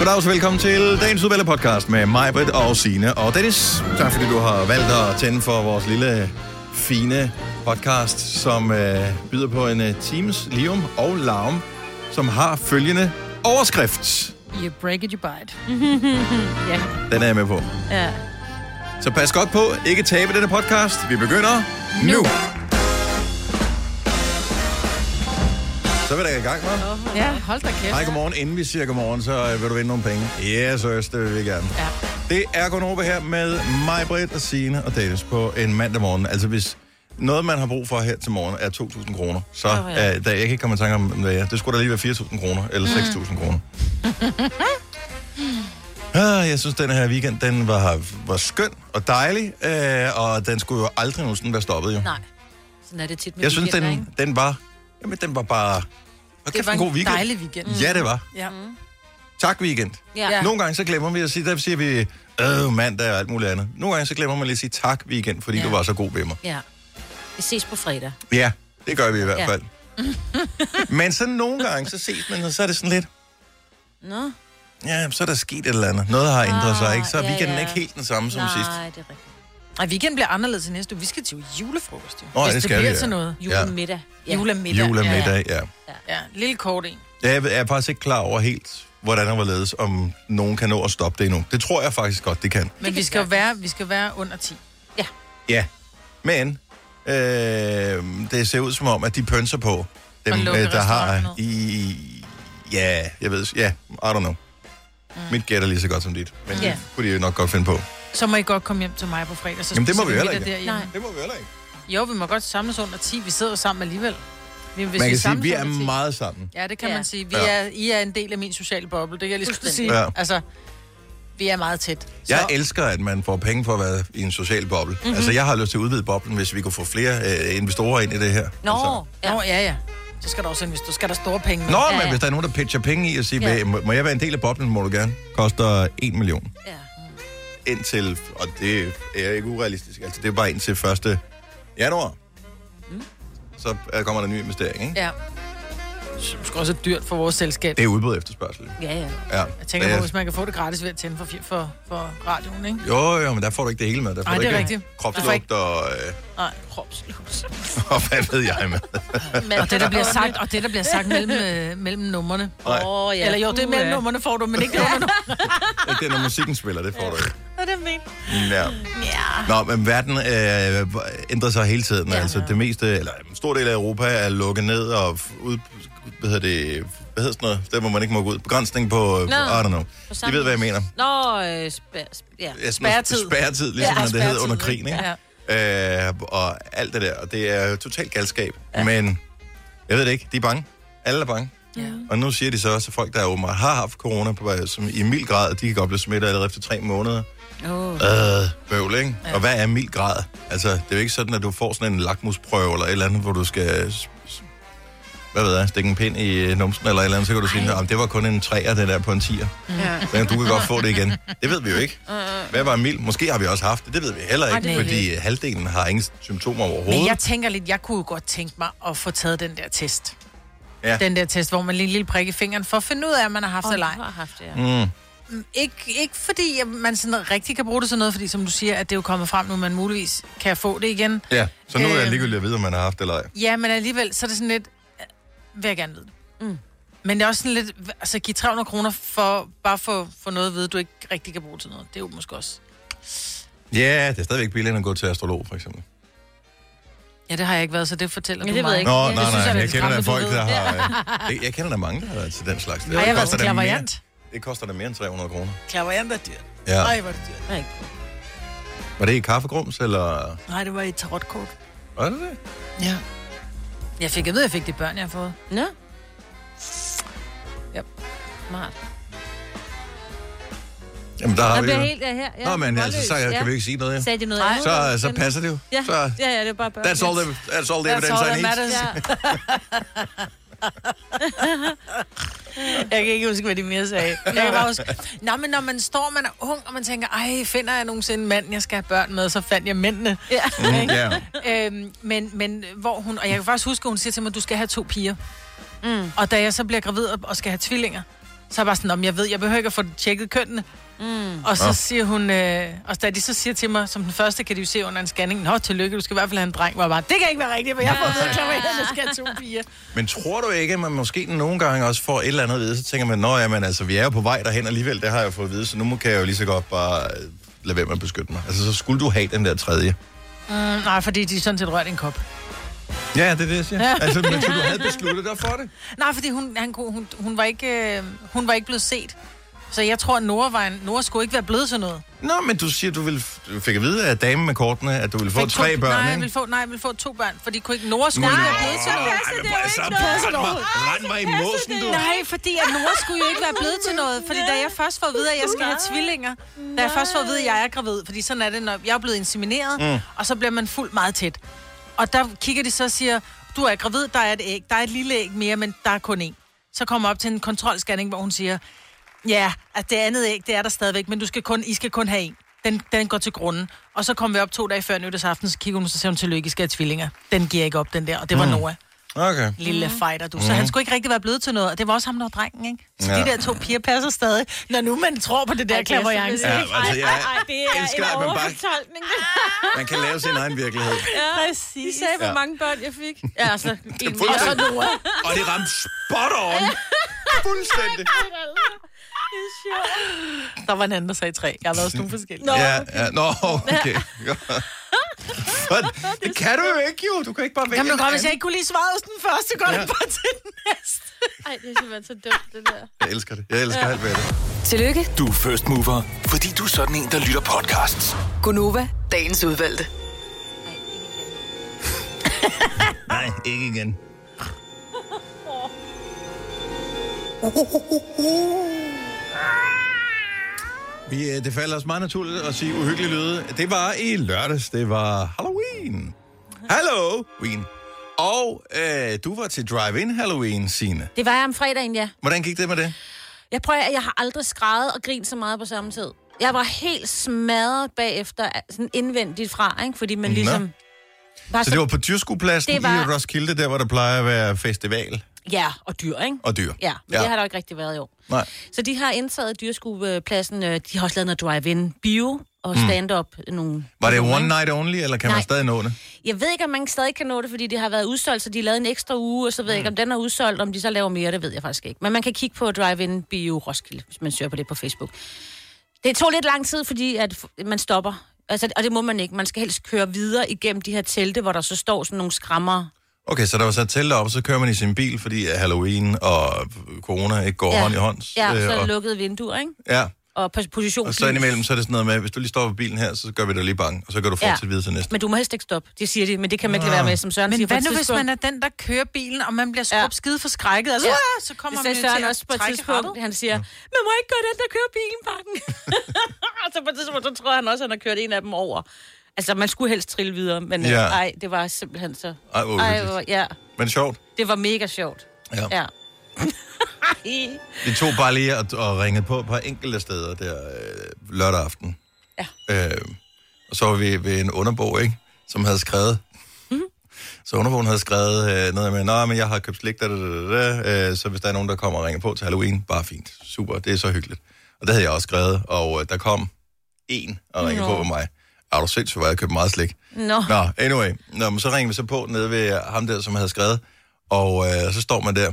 Goddag og velkommen til dagens udvalgte podcast med mig, Britt og Signe og Dennis. Tak fordi du har valgt at tænde for vores lille, fine podcast, som øh, byder på en øh, times lium og larm, som har følgende overskrift. You break it, you bite. Ja. Den er jeg med på. ja. Så pas godt på, ikke tabe denne podcast. Vi begynder nu. Så vil der i gang, hva'? Ja, hold da kæft. Hej, godmorgen. Inden vi siger godmorgen, så øh, vil du vinde nogle penge. Yes, yes, det vil vi gerne. Ja. Det er Gunova her med mig, Britt og Signe og Dennis på en mandag morgen. Altså hvis noget, man har brug for her til morgen, er 2.000 kroner, så oh, ja. ja. der, jeg kan ikke komme i tanke om, hvad jeg, det skulle da lige være 4.000 kroner, eller 6.000 kroner. Ah, jeg synes, den her weekend, den var, var skøn og dejlig, øh, og den skulle jo aldrig nogensinde være stoppet, jo. Nej. Sådan er det tit med Jeg synes, weekender, den, ikke? den var, jamen, den var bare, hvor Det var en god weekend. dejlig weekend. Ja, det var. Ja. Tak, weekend. Ja. Nogle gange så glemmer vi at sige, der siger vi, øh, mandag og alt muligt andet. Nogle gange så glemmer man lige at sige tak weekend, fordi ja. Du var så god ved mig. ja. Vi ses på fredag. Ja, det gør vi i hvert Ja. fald. Men så nogle gange, så ses man, og så er det sådan lidt, Nå. ja, så er der sket et eller andet. Noget har ændret sig, Ah, ikke? Så er ja, weekenden ja. ikke helt den samme som Nej, sidst. det er rigtigt. Ej, weekenden bliver anderledes til næste uge. Vi skal til julefrokost, jo. Nå, Hvis det det, skal vi, bliver ja. til noget. Julemiddag. Ja. Julemiddag. Julemiddag, ja. Ja, lille kort en. Jeg er faktisk ikke klar over helt, hvordan og hvorledes, om nogen kan nå at stoppe det endnu. Det tror jeg faktisk godt, det kan. Men vi skal, jo være, vi skal være under 10. Ja, men øh, det ser ud som om, at de pønser på dem, øh, der har i... Ja, jeg ved, ja, I don't know. Mm. Mit gæt er lige så godt som dit, men Ja. det kunne de jo nok godt finde på. Så må I godt komme hjem til mig på fredag. Så Jamen, det må vi heller ikke. derhjemme. Nej. Det må vi heller ikke. Jo, vi må godt samles under 10. Vi sidder jo sammen alligevel. Vi, hvis Man kan sige, samles at vi er under 10 meget sammen. Ja, det kan Ja. man sige. Vi Ja. er, I er en del af min sociale boble, det kan jeg lige skulle sige. Ja. Altså, vi er meget tæt. Så, Jeg elsker, at man får penge for at være i en social boble. Mhm. Mm-hmm. Altså, jeg har lyst til at udvide boblen, hvis vi kunne få flere øh, investorer ind i det her. Nå. Altså. Ja. Nå, ja, ja. Så skal der også hvis du skal der store penge med. Nå, Ja, men ja. hvis der er nogen, der pitcher penge i og siger, Ja. må jeg være en del af boblen, må du gerne. Koster 1 million. ja. Indtil, og det er ikke urealistisk, altså det er bare indtil 1. januar. Mm. Så øh, kommer der en ny investering, ikke? Ja. Det er også dyrt for vores selskab. Det er udbud efterspørgsel. Ja, ja. Ja. Jeg tænker Det på, er- hvis man kan få det gratis ved at tænde for, for, for radioen, ikke? Jo, jo, men der får du ikke det hele med. Der får Ej, du det er ikke rigtigt. Kropslugt og, øh, Nej, kropslus. og hvad ved jeg med. Men, Og det, der bliver sagt, og det, der bliver sagt mellem, øh, mellem numrene. Nej. Åh, ja. Eller jo, det er mellem numrene får du, men ikke under Ikke det, når musikken spiller, det får du ikke. Det men? Ja. Ja. Nå, men verden øh, ændrer sig hele tiden. Ja. Altså, det meste, eller en stor del af Europa er lukket ned og ud, hvad hedder det, hvad hedder sådan noget, der hvor man ikke må gå ud. Begrænsning på, øh, Nå. I don't know. I ved, hvad jeg mener. Nå, øh, spær, ja. Ja, Spærretid. Spærretid, ligesom Ja, det hed under krigen, ikke? Ja. Øh, og alt det der, og det er totalt galskab. Ja. Men, jeg ved det ikke, de er bange. Alle er bange. Ja. Og nu siger de så også, at folk, der åbenbart har haft corona, på, som i mild grad, de kan godt blive smittet allerede efter tre måneder. Oh. Øh, bøvl, ikke? Ja. Og hvad er mild grad? Altså, det er jo ikke sådan, at du får sådan en lakmusprøve eller et eller andet, hvor du skal... Hvad ved jeg, stikke en pind i øh, numsen eller et eller andet, så kan du sige, at det var kun en træer, det der på en tier. Ja. Så du kan godt få det igen. Det ved vi jo ikke. Hvad var mild? Måske har vi også haft det, det ved vi heller Ej, ikke, det vi fordi halvdelen har ingen symptomer overhovedet. Men jeg tænker lidt, jeg kunne jo godt tænke mig at få taget den der test. Ja. Den der test, hvor man lige en lille prik i fingeren, for at finde ud af, om man har haft Oh, det eller ej. har haft det, ja. Mm. Ikke, ikke fordi at man sådan rigtig kan bruge det til noget, fordi som du siger, at det er jo kommet frem nu, man muligvis kan få det igen. Ja, så nu er jeg Øhm. ligegyldigt at vide, om man har haft det eller ej. Ja, men alligevel, så er det sådan lidt, øh, vil jeg gerne vide det. Mm. Men det er også sådan lidt, altså give 300 kroner for, bare for, for noget at vide, du ikke rigtig kan bruge til noget. Det er jo måske også... Ja, det er stadigvæk billigere end at gå til astrolog, for eksempel. Ja, det har jeg ikke været, så det fortæller du det ved mig. jeg ikke. Nå, Det nej, synes nej, jeg er jeg lidt kender da folk, du der har... Jeg, jeg kender da mange, der har været til den slags. Har jeg været koster til klaverjant? Det koster da mere end 300 kroner. Klaverjant er dyrt. Ja. Nej, er det dyrt. Nej. Var det i kaffegrums, eller... Nej, det var i tarotkort. Var det det? Ja. Jeg fik vide, at jeg fik de børn, jeg har fået. Nå. Ja. Smart. Jamen, der har Jeg vi jo... helt ja, her. Ja, Nå, men altså, så ja. kan vi ikke sige noget, ja. Sagde de noget andet? Så, så passer det jo. Ja, Så, ja, ja, det er bare børn. that's all the, that's all the That's evidence all I that need. matters. Jeg kan ikke huske, hvad de mere sagde. Jeg kan bare huske, Nå, men når man står, man er ung, og man tænker, ej, finder jeg nogensinde en mand, jeg skal have børn med, så fandt jeg mændene. Ja. Mm, ja. Øhm, men, men hvor hun, og jeg kan faktisk huske, at hun siger til mig, du skal have to piger. Mm. Og da jeg så bliver gravid og- og skal have tvillinger, Så er jeg bare sådan, om jeg ved, jeg behøver ikke at få tjekket kønnene. Mm. Og så Nå. siger hun, øh, og da de så siger til mig, som den første kan de jo se under en scanning, Nå, tillykke, du skal i hvert fald have en dreng. Hvor jeg bare, det kan ikke være rigtigt, for jeg har fået ved, at klavererne skal have to piger. Men tror du ikke, at man måske nogle gange også får et eller andet at vide, så tænker man, nå ja, men altså, vi er jo på vej derhen alligevel, det har jeg jo fået at vide, så nu må- kan jeg jo lige så godt bare øh, lade være med at beskytte mig. Altså, så skulle du have den der tredje. Mm, nej, fordi de er sådan set rørt en kop. Ja, det er det, jeg siger. Altså, men så du havde besluttet dig for det? Nej, fordi hun, han, kunne- hun, hun, var ikke, øh, hun var ikke blevet set. Så jeg tror, at Nora, var en, Nora skulle ikke være blevet til noget. Nå, men du siger, du, vil, du fik at vide af damen med kortene, at du ville få Fik tre to, børn, nej, jeg ikke? ville få, nej, jeg ville få to børn, fordi kunne ikke, Nora skulle ikke være blevet til noget. passer det jo ikke så noget. mig i måsen, du. Nej, fordi at Nora skulle jo ikke være blevet til noget. Fordi da jeg først får at vide, at jeg skal have tvillinger, da jeg først får at vide, at jeg er gravid, fordi sådan er det, når jeg er blevet insemineret, mm. og så bliver man fuldt meget tæt. Og der kigger de så og siger, du er gravid, der er et æg, der er et lille æg mere, men der er kun én. Så kommer op til en kontrolscanning, hvor hun siger, ja, at det andet æg, det er der stadigvæk, men du skal kun, I skal kun have en. Den, den går til grunden. Og så kom vi op to dage før nytårsaften, så kigger hun, så siger hun, tillykke, I skal have tvillinger. Den giver ikke op, den der, og det var Mm. Noah Okay. lille mm. fighter, du. Så han skulle ikke rigtig være blevet til noget, og det var også ham, der var drengen, ikke? Så Ja. de der to piger passer stadig, når nu man tror på det der er klaverjance. Ja, altså, jeg Ej, ej, det er elsker, en at man overfortolkning. Man kan lave sin egen virkelighed. Ja, Præcis. de sagde, hvor Ja. mange børn jeg fik. Ja, altså, en. Og så Noah. Og det ramte spot on. Fuldstændig. Der var en anden, der sagde tre. Jeg har været også nogle forskellige. Nå. Ja, ja. Nå, okay. Godt. det kan du jo ikke, jo. Du kan ikke bare vælge Jamen, en godt, hvis jeg ikke kunne lide svaret hos den første, går Ja. ja. bare til den næste. Ej, det er simpelthen så dumt, det der. Jeg elsker det. Jeg elsker ja. alt ved det. Tillykke, Du er first mover, fordi du er sådan en, der lytter podcasts. Gunova, dagens udvalgte. Nej, ikke igen. Vi, øh, det falder os meget naturligt at sige uhyggelige lyde. Det var i lørdags. Det var Halloween. Halloween. Og øh, du var til Drive-In Halloween, Signe. Det var jeg om fredagen, ja. Hvordan gik det med det? Jeg prøver, jeg har aldrig skrevet og grint så meget på samme tid. Jeg var helt smadret bagefter, sådan indvendigt fra, ikke? fordi man Nå. ligesom... Var Så det var på Dyrskuepladsen var- i Roskilde, der hvor der plejer at være festival Ja, og dyr, ikke? og dyr. Ja, men ja. det har der jo ikke rigtig været i år. Nej. Så de har indtaget dyrskuepladsen. øh, De har også lavet noget drive-in bio og stand-up. Nogle Mm. Var det one night only, eller kan man Nej. stadig nå det? Jeg ved ikke, om man stadig kan nå det, fordi det har været udsolgt, så de har lavet en ekstra uge, og så ved jeg ikke, om den er udsolgt, om de så laver mere, det ved jeg faktisk ikke. Men man kan kigge på Drive-In Bio Roskilde, hvis man søger på det på Facebook. Det tog lidt lang tid, fordi at man stopper. Altså, og det må man ikke. Man skal helst køre videre igennem de her telte, hvor der så står sådan nogle skrammer. Okay, så der var sat telt op, og så kører man i sin bil, fordi at Halloween og corona ikke går Ja. hånd i hånd. Ja, Øh, så og, lukkede vinduer, ikke? ja, Og pos- position. og så indimellem, så er det sådan noget med, hvis du lige står på bilen her, så gør vi dig lige bange, og så kan du fortsætte videre til næste. Men du må helst ikke stoppe, det siger de, men det kan man ikke lade være med, som Søren Men siger på hvad nu, hvis man er den, der kører bilen, og man bliver Ja. skrubt skide forskrækket? Altså, Ja. ja. så kommer Det man Søren til også på et tidspunkt. Han siger, man må ikke gøre den, der kører bilen, bakken. og så på et tidspunkt, så tror han også, at han har kørt en af dem over. Altså, man skulle helst trille videre, men Ja. ja. ej, det var simpelthen så... Ej, hvor Ej, hvor, ja, Men sjovt. det var mega sjovt. Ja. Ja. Vi tog bare lige og, og ringede på par enkelte steder der øh, lørdag aften. Ja. Øh, og så var vi ved en underbog, ikke? Som havde skrevet... Mhm. Så underbogen havde skrevet øh, noget med, Nå, men jeg har købt slik, da, da, da, da, øh, så hvis der er nogen, der kommer og ringer på til Halloween, bare fint. Super, det er så hyggeligt. Og det havde jeg også skrevet, og øh, der kom en og ringede Nå. på på mig. Er du sindssygt, hvor jeg købte meget slik. Nå. Nå, anyway. Nå, men så ringer vi så på nede ved ham der, som havde skrevet. Og øh, så står man der.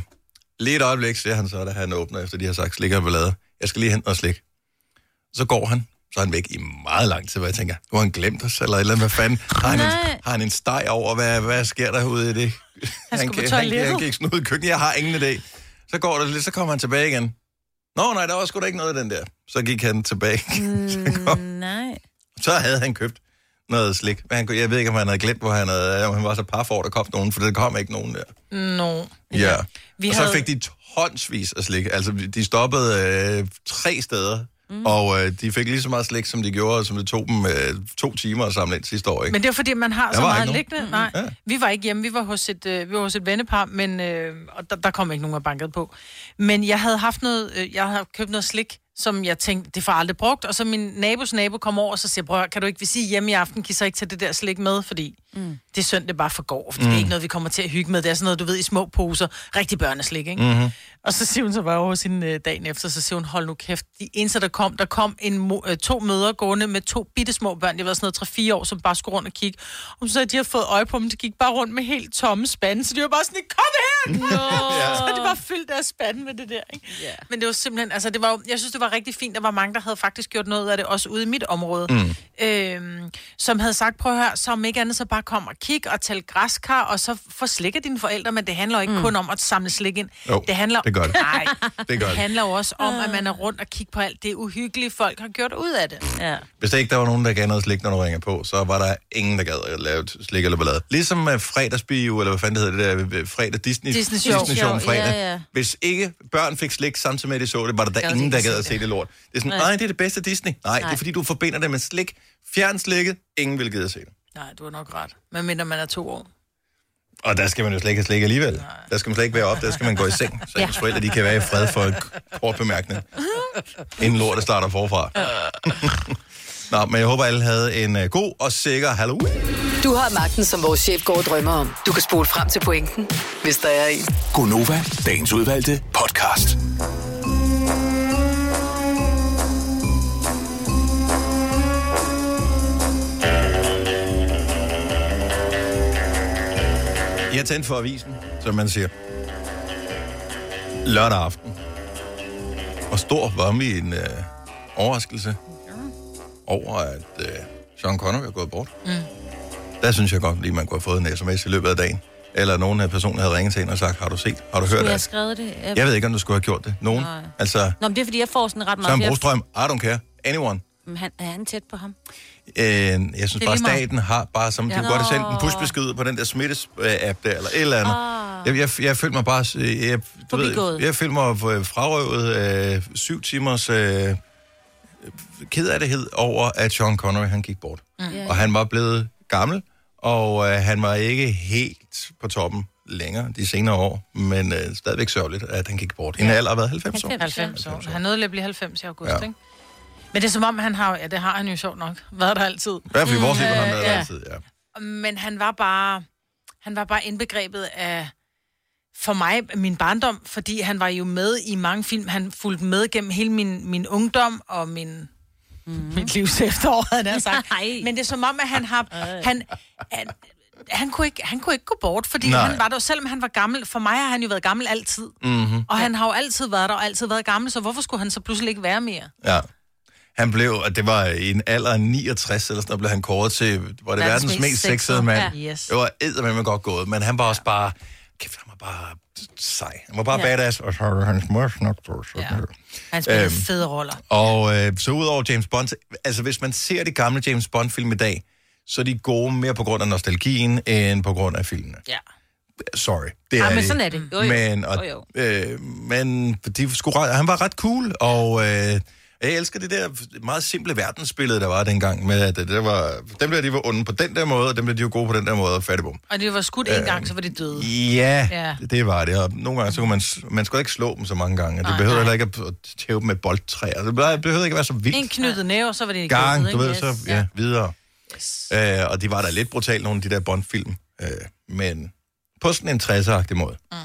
Lige et øjeblik, siger han så, da han åbner, efter de har sagt slik og ballade. Jeg skal lige hente noget slik. Så går han. Så er han væk i meget lang tid, hvor jeg tænker, nu har han glemt os, eller et eller andet, hvad fanden? Har han, en, har han en steg over, hvad, hvad sker der ude i det? Han, skulle på kan- han, han, han gik sådan ud i køkkenet, jeg har ingen idé. Så går det lidt, så kommer han tilbage igen. Nå, nej, der var sgu da ikke noget af den der. Så gik han tilbage. så, kom, Nej. Så havde han købt noget slik. Men han, jeg ved ikke, om han havde glemt, hvor han havde, om han var så par for, der kom nogen, for der kom ikke nogen der. Nå. Ja. Vi og så havde- fik de tonsvis af slik. Altså, de stoppede øh, tre steder, mm. og øh, de fik lige så meget slik, som de gjorde, som det tog dem øh, to timer at samle ind sidste år. Ikke? Men det er fordi, man har så var meget liggende. Nej, Ja. vi var ikke hjemme. Vi var hos et, øh, vi var hos et vennepar, men øh, og der, der kom ikke nogen og bankede på. Men jeg havde haft noget, øh, jeg havde købt noget slik, som jeg tænkte, det får aldrig brugt. Og så min nabos nabo kom over og så siger, bror, kan du ikke vi sige hjemme i aften, kan I så ikke tage det der slik med? Fordi Mm. Det er synd, det bare forgår, for mm. det er ikke noget, vi kommer til at hygge med. Det er sådan noget, du ved, i små poser. Rigtig børneslik, ikke? Mm-hmm. Og så siger hun så bare over sin øh, dagen efter, så siger hun, hold nu kæft. De eneste, der kom, der kom en, mo- øh, to mødre gående med to bitte små børn. Det var sådan noget 3-4 år, som bare skulle rundt og kigge. Og så de har fået øje på dem, de gik bare rundt med helt tomme spande. Så de var bare sådan, kom her! No. så de bare fyldt deres spande med det der, ikke? Ja. Men det var simpelthen, altså det var, jo- jeg synes, det var rigtig fint. Der var mange, der havde faktisk gjort noget af det, også ude i mit område. Mm. Øhm, som havde sagt, prøv at høre, så om ikke andet, så bare kom og kig og tæl græskar, og så få slik af dine forældre, men det handler ikke mm. kun om at samle slik ind. Jo, det handler, det gør det. Nej, Det gør det det. handler jo også om, at man er rundt og kigge på alt det uhyggelige, folk har gjort ud af det. Ja. Hvis der ikke der var nogen, der gav noget slik, når du ringer på, så var der ingen, der gad at lave slik eller ballade. Ligesom med fredagsbio, eller hvad fanden det hedder det der, øh, fredag Disney, Disney Show. Disney Show om Ja, fredag. ja. Hvis ikke børn fik slik samtidig med, at de så det, var der, der ingen, der gad at se det. lort. Det er sådan, nej, det er det bedste Disney. Nej, det er Nej. fordi, du forbinder det med slik. Fjern slikket, ingen vil gide at se det. Nej, du har nok ret. Men mindre man er to år. Og der skal man jo slet ikke have slik alligevel. Der skal man slet ikke være op, der skal man gå i seng, så ens forældre de kan være i fred for en kort bemærkning. Inden lortet starter forfra. Nå, men jeg håber, alle havde en uh, god og sikker Halloween. Du har magten, som vores chef går og drømmer om. Du kan spole frem til pointen, hvis der er en. Gonova, dagens udvalgte podcast. Jeg tændte for avisen, som man siger. Lørdag aften. Og stor var min øh, overraskelse over, at øh, Sean Connery er gået bort. Mm. Der synes jeg godt lige, man kunne have fået en sms i løbet af dagen. Eller nogen af personen havde ringet til en og sagt, har du set, har du hørt Skulle jeg have det? skrevet det? Jeg... Jeg ved ikke, om du skulle have gjort det. Nogen. Nej. Altså, Nå, men det er, fordi jeg får sådan ret meget... Søren Brostrøm, I don't care. Anyone. Men han, er han tæt på ham? Øh, jeg synes bare, staten har bare, som ja. de Ja. kunne godt have sendt en pushbesked på den der smittes-app der, eller et eller andet. Ah. Jeg, jeg, jeg følte mig bare... øh, Jeg, du ved, jeg følte mig øh, frarøvet øh, syv timers øh, ked af det over, at Sean Connery han gik bort. Mm. Ja. Og han var blevet gammel, og øh, han var ikke helt på toppen længere de senere år, men øh, stadigvæk sørgeligt, at han gik bort. I en alder af hvad, 90 år? 90. 90 år. Han nåede lige at blive 90 i august, Ja. ja. ikke? Men det er som om, han har, ja, det har han jo sjovt nok, været der altid. I hvert fald i vores liv, han været der ja. altid, ja. Men han var bare, han var bare indbegrebet af, for mig, min barndom, fordi han var jo med i mange film. Han fulgte med gennem hele min, min ungdom og min, mm. mit livs efterår, havde jeg sagt. Ej. Men det er som om, at han har... Han, han, han, kunne ikke, han kunne ikke gå bort, fordi Nej. Nej. han var der, selvom han var gammel. For mig har han jo været gammel altid. Mm-hmm. Og han har jo altid været der og altid været gammel, så hvorfor skulle han så pludselig ikke være mere? Ja. Han blev, og det var i en alder af 69, eller sådan noget, blev han kåret til, var det verdens, verdens mest sexede mand. Ja. Yes. Det var eddermame godt gået, men han var også bare, kæft, han var bare sej. Han var bare ja. Badass, og så var hans mor nok på. sådan Ja. Han spillede Øhm. fede roller. Og øh, så udover James Bond, altså hvis man ser de gamle James Bond-film i dag, så er de gode mere på grund af nostalgien, end på grund af filmene. Ja. Sorry. Det Ja, men de. sådan er det. Jo, jo. Men, og, Jo, Øh, men de skulle, han var ret cool, og øh, jeg elsker det der meget simple verdensbillede, der var dengang, med at det, var, dem der, de var onde på den der måde, og dem der, de var gode på den der måde, og fattigbom. Og de var skudt en gang, så var de døde. Ja, Ja. det, var det, og nogle gange, så kunne man, man skulle ikke slå dem så mange gange, og det Nej, behøvede nej. heller ikke at tæve dem med boldtræer, det behøvede ikke at være så vildt. En knyttet næve, så var det gang, gået, du ikke? ved, så ja, videre. Yes. Øh, og de var da lidt brutale, nogle af de der Bond-film, øh, men på sådan en 60'er-agtig måde. Mm.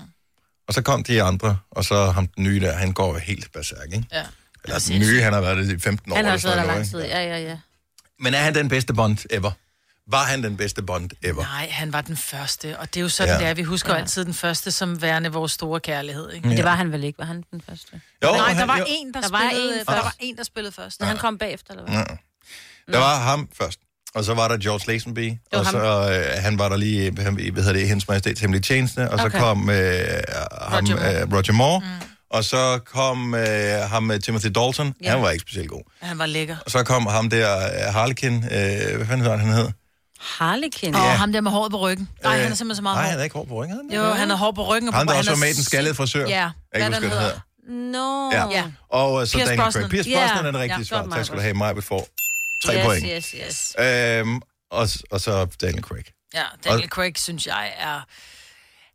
Og så kom de andre, og så ham den nye der, han går helt berserk, ikke? Ja. Eller den nye, han har været det i 15 år. Han har også været sådan der lang tid. Ja, ja, ja. Men er han den bedste Bond ever? Var han den bedste Bond ever? Nej, han var den første, og det er jo sådan, Ja. ja. det er. Vi husker Ja. ja. altid den første som værende vores store kærlighed, ikke? Men det var han vel ikke, var han den første? Jo, Nej, der var jo, en, der, Der der var spillede, en der først. var en, der spillede først. Men han kom bagefter, eller hvad? Ja. Der var ham først. Og så var der George Lazenby, og så øh, han var der lige, han, hvad hedder det, hendes majestæts hemmelige tjeneste, og så Okay. kom øh, ham, Roger Moore. øh, Roger Moore, mm. Og så kom øh, ham øh, Timothy Dalton, Ja. han var ikke specielt god. Han var lækker. Og så kom ham der, øh, Harlequin, øh, hvad fanden hedder han, han hed? Harlekin. Og Ja. ham der med håret på ryggen. Nej, han er simpelthen så meget Nej, han er ikke hår på ryggen, er han? Jo, han har hår på ryggen. Og på, der han også er var med i den skaldede frisør. Ja, hvad den han Nå. Ja. Ja. Og øh, så Pierce Daniel Brosnan. Craig. Pierce. Brosnan er det rigtige Ja, svar. Tak skal du have, mig får tre yes, point. Yes, yes. Øhm, og, og så Daniel Craig. Ja, Daniel Craig, synes jeg, er...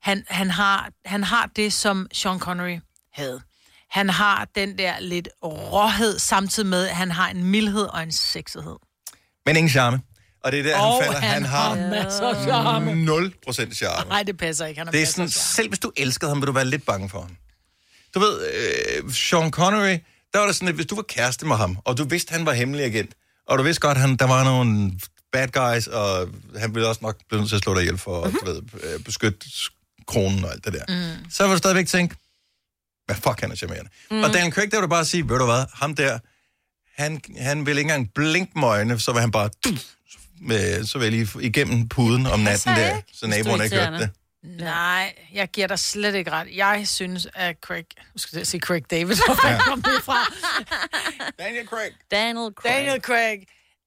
Han, han, har, han har det, som Sean Connery havde. Han har den der lidt råhed, samtidig med, at han har en mildhed og en sexighed. Men ingen charme. Og det er der, Og han falder. Han, han har har masser af charme. 0% charme. Nej, det passer ikke. Han har Det er sådan, selv hvis du elskede ham, vil du være lidt bange for ham. Du ved, øh, Sean Connery, der var det sådan, at hvis du var kæreste med ham, og du vidste, han var hemmelig agent, og du vidste godt, han, der var nogle bad guys, og han ville også nok blive nødt til at slå dig ihjel for at du ved, øh, beskytte kronen og alt det der. Mm. Så vil du stadigvæk tænke, hvad fuck, han er charmerende. Mm. Og Daniel Craig, der vil du bare sige, ved du hvad, ham der, han, han vil ikke engang blinke med øjnene, så vil han bare med, så vil lige igennem puden om natten der, så naboerne ikke hørte det. Nej, jeg giver dig slet ikke ret. Jeg synes, at Craig... Nu skal jeg sige Craig David, hvor fanden kom det fra? Daniel Craig. Daniel Craig. Daniel Craig,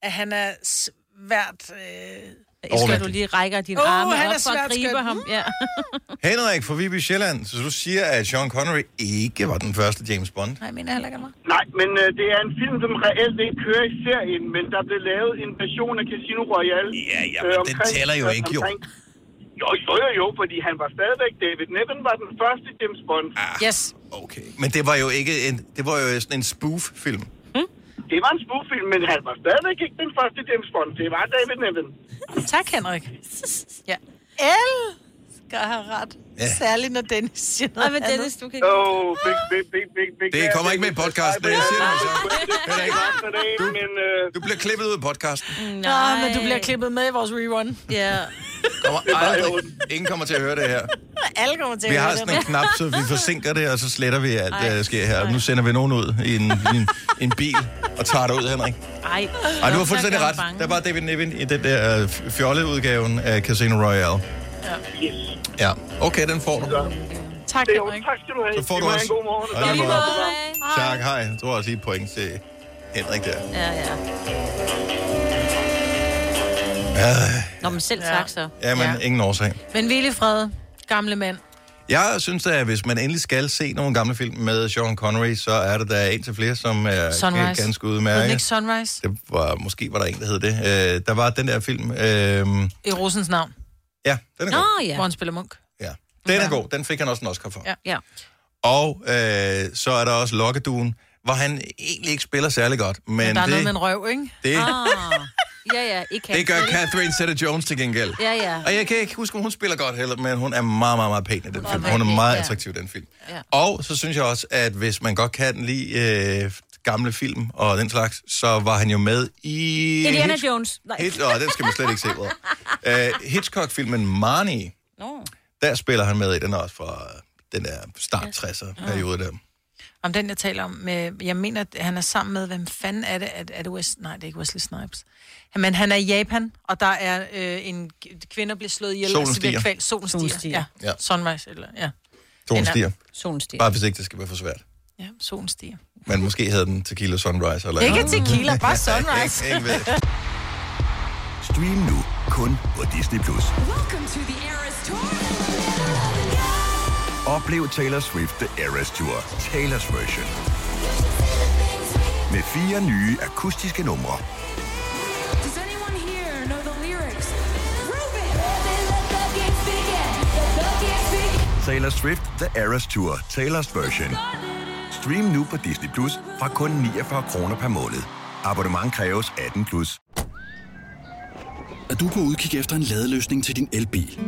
at han er svært... Øh... Jeg skal du lige rækker dine Åh, arme han er op for at gribe skøn. ham. Ja. Henrik fra Viby Sjælland, så du siger, at Sean Connery ikke var den første James Bond. Nej, mener heller ikke mig. Nej, men øh, det er en film, som reelt ikke kører i serien, men der blev lavet en version af Casino Royale. Ja, ja, men den tæller jo ikke, jo. Jo, jo, jo, jo, fordi han var stadigvæk... David Niven var den første James Bond. Ah. Yes. Okay, men det var jo ikke en, det var jo sådan en spoof-film. Det var en spoof-film, men han var stadigvæk ikke den første James Bond. Det var David Niven. Tak, Henrik. Ja. El skal have ret. Ja. Særligt, når Dennis siger noget Ej, men. Dennis, du kan Åh, oh, big, big, big, big, big... Det kommer ikke med i podcasten, det siger jeg så. Henrik, Du... Men, øh, du bliver klippet ud af podcasten. Nå, men du bliver klippet med i vores rerun. Ja. Kommer aldrig. Ingen kommer til at høre det her. Alle kommer til Vi at har høre sådan det. en knap, så vi forsinker det, og så sletter vi alt, der sker her. Nu sender vi nogen ud i en, i en, en bil og tager det ud, Henrik. Ej. Ej, du har fuldstændig ret. Der var David Niven i den der uh, fjolleudgaven af Casino Royale. yes. Ja, okay, den får du. Tak, Det er Henrik. tak skal du have. Så får du var også. en god morgen. Og lige Tak. måde. Tak, hej. Jeg tror også, I et point til Henrik der. Ja, ja. Ja, Nå, men selv Ja. tak så. ja men Ja. ingen årsag. Men hvil i fred, gamle mand. Jeg synes da, at hvis man endelig skal se nogle gamle film med Sean Connery, så er der der en til flere, som er Sunrise. ganske Hed udmærket. ikke Sunrise? Det var, måske var der en, der hed det. Øh, der var den der film. Øh, I Rosens navn, ja, den er Nå, god. ja. hvor han spiller munk. Ja. Den er god. Den fik han også en Oscar for. Ja. Ja. Og øh, så er der også Lokkeduen, hvor han egentlig ikke spiller særlig godt. Men, Men der er det, noget med en røv, ikke? det, Ah. Ja, ja. Ikke det gør Catherine Zeta-Jones til gengæld. Ja, ja. Og jeg kan ikke huske, om hun spiller godt heller, men hun er meget, meget, meget pæn i den film. Hun er meget attraktiv i den film. Ja. Og så synes jeg også, at hvis man godt kan lide øh, gamle film og den slags, så var han jo med i... Indiana Hitch- Jones. Nej. Hitch, åh, den skal man slet ikke se, bror. Uh, Hitchcock-filmen Marnie, Nå. der spiller han med i den er også fra den der start 60'er-periode der. Om den, jeg taler om, med, jeg mener, at han er sammen med, hvem fanden er det? Er, er det West, nej, det er ikke Wesley Snipes. Men han er i Japan, og der er øh, en kvinde, der bliver slået ihjel. Solen stiger. Kvalt. Solen stiger. Solen stiger. Ja. Ja. ja. Sunrise, eller ja. Solen er- stiger. Solen stiger. Bare hvis ikke det skal være for svært. Ja, solen stiger. Men måske havde den Tequila Sunrise. Eller Ikke noget. tequila, bare sunrise. Ingen- ingen. Stream nu kun på Disney+. Plus. Oplev Taylor Swift The Eras Tour, Taylor's version. Med fire nye akustiske numre. Taylor Swift The Eras Tour, Taylor's version. Stream nu på Disney Plus fra kun 49 kroner per måned. Abonnement kræves 18 plus. Er du på udkig efter en ladeløsning til din elbil?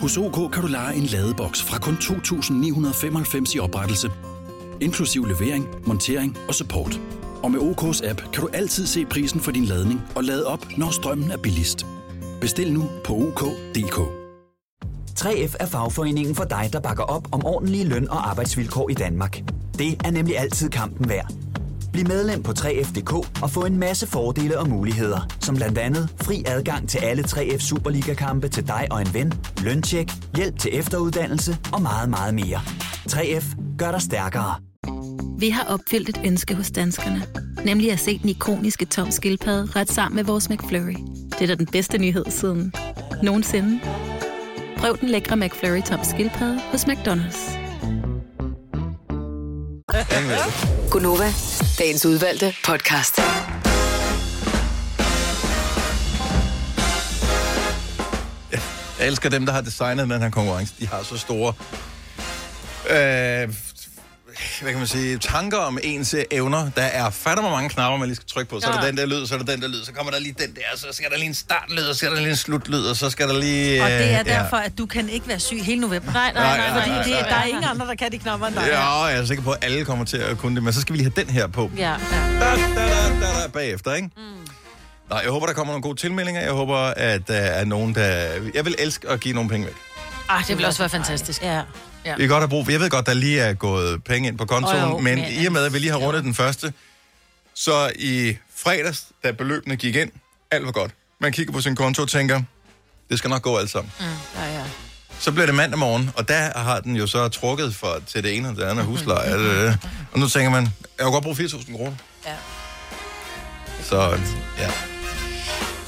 Hos OK kan du lege en ladeboks fra kun 2.995 i oprettelse, inklusiv levering, montering og support. Og med OK's app kan du altid se prisen for din ladning og lade op, når strømmen er billigst. Bestil nu på OK.dk. 3F er fagforeningen for dig, der bakker op om ordentlige løn- og arbejdsvilkår i Danmark. Det er nemlig altid kampen værd. Bliv medlem på 3F.dk og få en masse fordele og muligheder, som blandt andet fri adgang til alle 3F Superliga-kampe til dig og en ven, løntjek, hjælp til efteruddannelse og meget, meget mere. 3F gør dig stærkere. Vi har opfyldt et ønske hos danskerne. Nemlig at se den ikoniske tom skildpadde ret sammen med vores McFlurry. Det er da den bedste nyhed siden nogensinde. Prøv den lækre McFlurry tom skildpadde hos McDonald's. Gunova, dagens udvalgte podcast. Jeg elsker dem, der har designet den her konkurrence. De har så store øh, hvad kan man sige, tanker om ens øh, evner. Der er fatter hvor mange knapper, man lige skal trykke på. Så er der Ja. den der lyd, så er der den der lyd, så kommer der lige den der, så skal der lige en startlyd, og så skal der lige en slutlyd, og så skal der lige... Og det er øh, derfor, at du kan ikke være syg hele november. Nej, nej, nej, Fordi nej, det, nej. der er ingen andre, der kan de knapper end dig. Ja, ja, jeg er sikker på, at alle kommer til at kunne det, men så skal vi lige have den her på. Ja. Da, da, da, da, da, bagefter, ikke? Mm. Nej, jeg håber, der kommer nogle gode tilmeldinger. Jeg håber, at der er nogen, der... Jeg vil elske at give nogle penge væk. Ah, det vil også være fantastisk. Ja. Ja. Vi kan godt have brug for... Jeg ved godt, der lige er gået penge ind på kontoen, Åh, jo, men i og med, at vi lige har rundet den første, så i fredags, da beløbene gik ind, alt var godt. Man kigger på sin konto og tænker, det skal nok gå alt sammen. Mm. Ja, ja. Så bliver det mandag morgen, og der har den jo så trukket for, til det ene og det andet husleje. øh, og nu tænker man, jeg kan godt bruge 4.000 kroner. Ja. Så ja.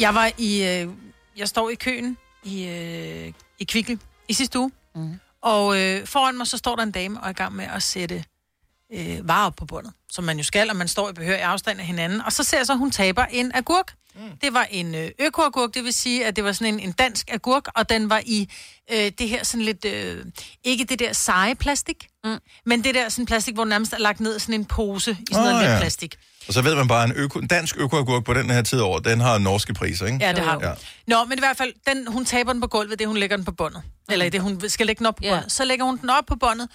Jeg var i... Øh, jeg står i køen i, øh, i Kvickly i sidste uge. Mm. Og øh, foran mig, så står der en dame og er i gang med at sætte øh, varer op på bundet. Som man jo skal, og man står i behørig afstand af hinanden. Og så ser jeg så, at hun taber en agurk. Mm. Det var en øh, økoagurk, det vil sige, at det var sådan en, en dansk agurk, og den var i øh, det her sådan lidt... Øh, ikke det der seje plastik, mm. men det der sådan plastik, hvor den nærmest er lagt ned i sådan en pose i sådan Åh, noget ja. let plastik. Og så ved man bare, at en, øko, dansk økoagurk på den her tid over, den har norske priser, ikke? Ja, det har hun. Ja. Nå, men i hvert fald, den, hun taber den på gulvet, det hun lægger den på båndet. Eller i det, hun skal lægge den op på Ja. båndet. Så lægger hun den op på båndet.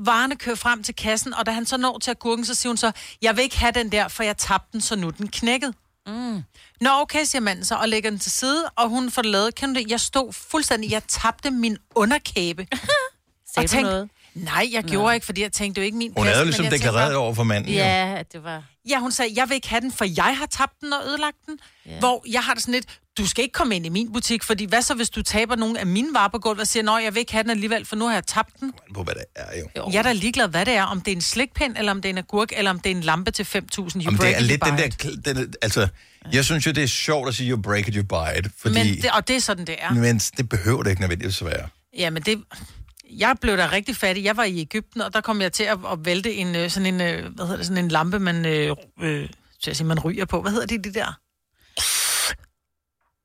Varerne kører frem til kassen, og da han så når til agurken, så siger hun så, jeg vil ikke have den der, for jeg tabte den, så nu den knækket. Mm. Nå, okay, siger manden så, og lægger den til side, og hun får lavet. Kan du det? Jeg stod fuldstændig, jeg tabte min underkæbe. Sagde du noget? Nej, jeg gjorde Nå. ikke, fordi jeg tænkte, det er jo ikke min Hun er jo men ligesom tænkte deklareret bare- over for manden. jo. Ja, det var... Ja, hun sagde, jeg vil ikke have den, for jeg har tabt den og ødelagt den. Yeah. Hvor jeg har det sådan lidt, du skal ikke komme ind i min butik, fordi hvad så, hvis du taber nogle af mine varer på gulvet og siger, nej, jeg vil ikke have den alligevel, for nu har jeg tabt den. På hvad det er jo. Jo. Jeg er da ligeglad, hvad det er, om det er en slikpind, eller om det er en agurk, eller om det er en lampe til 5.000. You Om break det er lidt den der... Den, altså, jeg synes jo, det er sjovt at sige, you break it, you buy it. Fordi, Men det, og det er sådan, det er. men det behøver det ikke nødvendigvis at være. Ja, men det... Jeg blev da rigtig fattig. Jeg var i Ægypten, og der kom jeg til at, at vælte en, øh, sådan en, øh, hvad hedder det, sådan en lampe, man, øh, øh, så jeg siger, man ryger på. Hvad hedder det, de der?